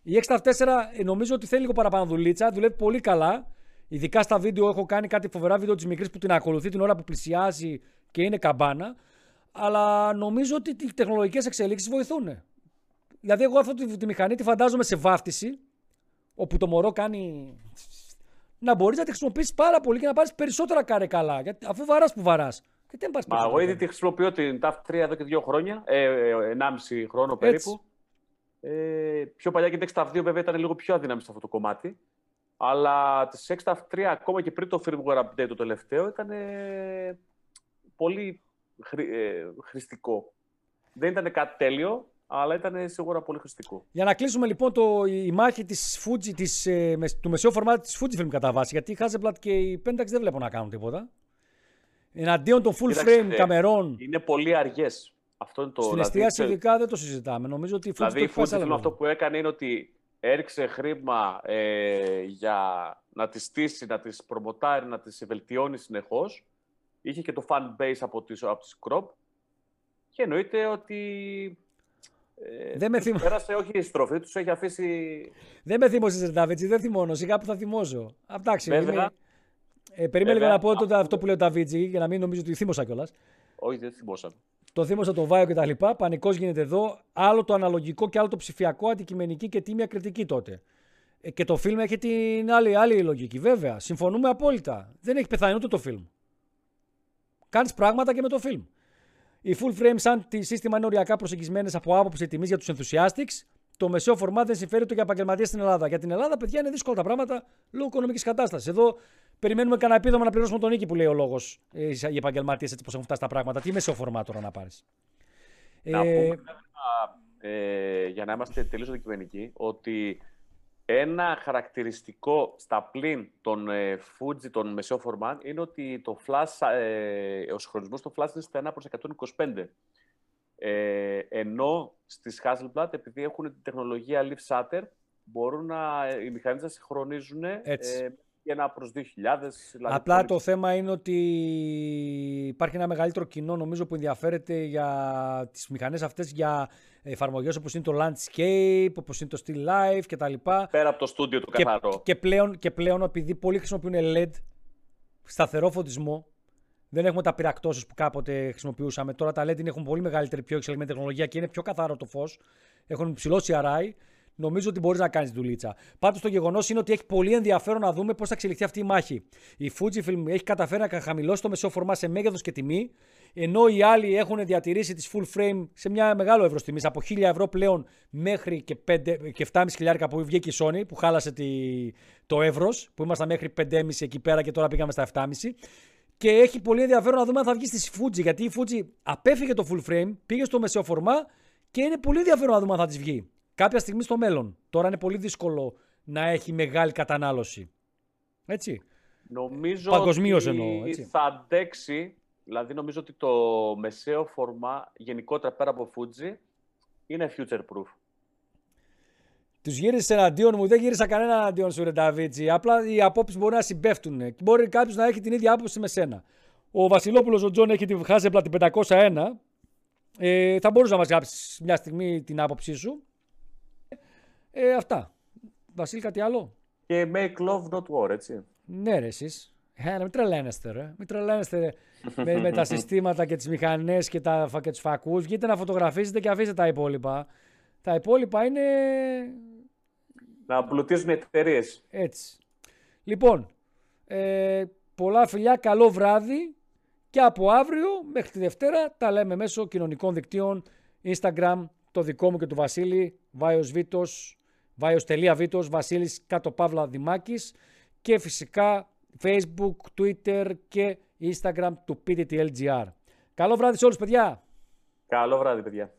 Η X4 ε, νομίζω ότι θέλει λίγο παραπάνω δουλίτσα, δουλεύει πολύ καλά. Ειδικά στα βίντεο έχω κάνει κάτι φοβερά βίντεο της μικρής που την ακολουθεί την ώρα που πλησιάζει και είναι καμπάνα. Αλλά νομίζω ότι οι τεχνολογικές εξελίξεις βοηθούν. Δηλαδή, εγώ αυτή τη, μηχανή τη φαντάζομαι σε βάφτιση, όπου το μωρό κάνει. Να μπορείς να τη χρησιμοποιήσεις πάρα πολύ και να πάρεις περισσότερα κάρε καλά. Γιατί, αφού βαράς που βαράς. Και δεν Μα εγώ ήδη τη χρησιμοποιώ την TAF 3 εδώ και δύο χρόνια, ε, 1,5 ε, χρόνο περίπου. Ε, πιο παλιά και την TAF 2 βέβαια ήταν λίγο πιο αδύναμη σε αυτό το κομμάτι. Αλλά τη Sextaff 3, ακόμα και πριν το firmware update το τελευταίο, ήταν πολύ ε, χρηστικό. Δεν ήταν κάτι τέλειο, αλλά ήταν σίγουρα πολύ χρηστικό. Για να κλείσουμε λοιπόν το, η μάχη της Fuji, της, ε, του μεσαίου φορμάτη της Fujifilm κατά βάση, γιατί η Hasselblad και η Pentax δεν βλέπω να κάνουν τίποτα. Εναντίον των full frame ε, καμερών. Είναι πολύ αργές. Αυτό είναι το. Στην δηλαδή, εστίαση ειδικά δεν το συζητάμε. Νομίζω ότι η Fuji δηλαδή, Fujifilm αυτό που έκανε είναι ότι έριξε χρήμα ε, για να τις στήσει, να τις προμοτάρει, να τις βελτιώνει συνεχώς. Είχε και το fan base από τις, από τις Crop. Και εννοείται ότι ε, δεν με θυμ... Πέρασε όχι η στροφή, τους έχει αφήσει... Δεν με θυμώσαι, Νταβίτσι, δεν θυμώνω. Σιγά που θα θυμώσω. Εντάξει, Βέβαια. Ε, περίμενε λίγο να πω το, αυτό που λέει ο Νταβίτσι, για να μην νομίζω ότι θύμωσα κιόλας. Όχι, δεν θυμώσαμε το θύμωσα το Βάιο κτλ. Πανικός γίνεται εδώ. Άλλο το αναλογικό και άλλο το ψηφιακό, αντικειμενική και τίμια κριτική τότε. Ε, και το φιλμ έχει την άλλη, άλλη λογική. Βέβαια, συμφωνούμε απόλυτα. Δεν έχει πεθάνει ούτε το φιλμ. Κάνεις πράγματα και με το φιλμ. Οι full frame, σαν τη σύστημα είναι οριακά προσεγγισμένες από άποψη τιμής για τους enthusiastics, το μεσαίο φορμά δεν συμφέρει το για επαγγελματίες στην Ελλάδα. Για την Ελλάδα, παιδιά, είναι δύσκολα τα πράγματα λόγω οικονομικής κατάστασης. Εδώ περιμένουμε κανένα επίδομα να πληρώσουμε τον νίκη που λέει ο λόγος ε, οι επαγγελματίες έτσι πώς έχουν φτάσει τα πράγματα. Τι μεσαίο φορμά τώρα να πάρεις; Να ε... πούμε, ε, για να είμαστε τελείως αντικειμενικοί, ότι ένα χαρακτηριστικό στα πλήν των ε, Fuji των μεσαίο φορμά είναι ότι το flash, ε, ο συγχρονισμός των flash είναι στα 1 προς 125. Ε, ενώ στις Hasselblad, επειδή έχουν την τεχνολογία Leaf Shutter, μπορούν να, οι μηχανές να συγχρονίζουν ε, ένα προς 2.000. Δηλαδή Απλά το θέμα είναι ότι υπάρχει ένα μεγαλύτερο κοινό νομίζω που ενδιαφέρεται για τις μηχανές αυτές για εφαρμογές όπως είναι το Landscape, όπως είναι το Still Life κτλ. Πέρα από το στούντιο του καθαρό. Και, και, πλέον, και πλέον επειδή πολλοί χρησιμοποιούν LED, σταθερό φωτισμό, δεν έχουμε τα πυρακτώσει που κάποτε χρησιμοποιούσαμε. Τώρα τα LED έχουν πολύ μεγαλύτερη, πιο εξελιγμένη τεχνολογία και είναι πιο καθαρό το φως. Έχουν ψηλό CRI. Νομίζω ότι μπορείς να κάνεις δουλίτσα. Πάντως το γεγονός είναι ότι έχει πολύ ενδιαφέρον να δούμε πώς θα εξελιχθεί αυτή η μάχη. Η Fujifilm έχει καταφέρει να χαμηλώσει το μεσαίο φορμά σε μέγεθος και τιμή, ενώ οι άλλοι έχουν διατηρήσει τις full frame σε μια μεγάλο εύρο τιμή, από 1000 ευρώ πλέον μέχρι και, 5, και 7,5 χιλιάρικα που βγήκε η Sony, που χάλασε τη, το εύρος, που ήμασταν μέχρι 5,5 εκεί πέρα και τώρα πήγαμε στα 7,5. Και έχει πολύ ενδιαφέρον να δούμε αν θα βγει στη Fuji. Γιατί η Fuji απέφυγε το full frame, πήγε στο μεσαίο φορμά και είναι πολύ ενδιαφέρον να δούμε αν θα της βγει. Κάποια στιγμή στο μέλλον. Τώρα είναι πολύ δύσκολο να έχει μεγάλη κατανάλωση. Έτσι. Νομίζω Παγκοσμίως ότι εννοώ, έτσι. θα αντέξει. Δηλαδή νομίζω ότι το μεσαίο φορμά γενικότερα πέρα από Fuji είναι future proof. Τους γύρισε εναντίον μου, δεν γύρισα κανένα εναντίον σου, ρε Νταβίτσι. Απλά οι απόψεις μπορεί να συμπέφτουν. Μπορεί κάποιος να έχει την ίδια άποψη με σένα. Ο Βασιλόπουλος ο Τζον έχει τη Hasselblad την 501. Ε, θα μπορούσες να μας γράψεις μια στιγμή την άποψή σου. Ε, αυτά. Βασίλη, κάτι άλλο; Και make love not war, έτσι. Ναι, ρε, εσείς. Ε, μην τρελαίνεστε, ρε. Μην τρελαίνεστε με, με τα συστήματα και τις μηχανές και, τα, και τους φακούς. Βγείτε να φωτογραφίζετε και αφήστε τα υπόλοιπα. Τα υπόλοιπα είναι να πλουτίζουν οι εταιρείες. Έτσι. Λοιπόν, ε, πολλά φιλιά, καλό βράδυ και από αύριο μέχρι τη Δευτέρα τα λέμε μέσω κοινωνικών δικτύων Instagram το δικό μου και του Βασίλη, Βάιος Βίτος, Βάιος.Βίτος, Βασίλης κάτω Παύλα Δημάκης και φυσικά Facebook, Twitter και Instagram του PTTLGR. Καλό βράδυ σε όλους παιδιά! Καλό βράδυ παιδιά!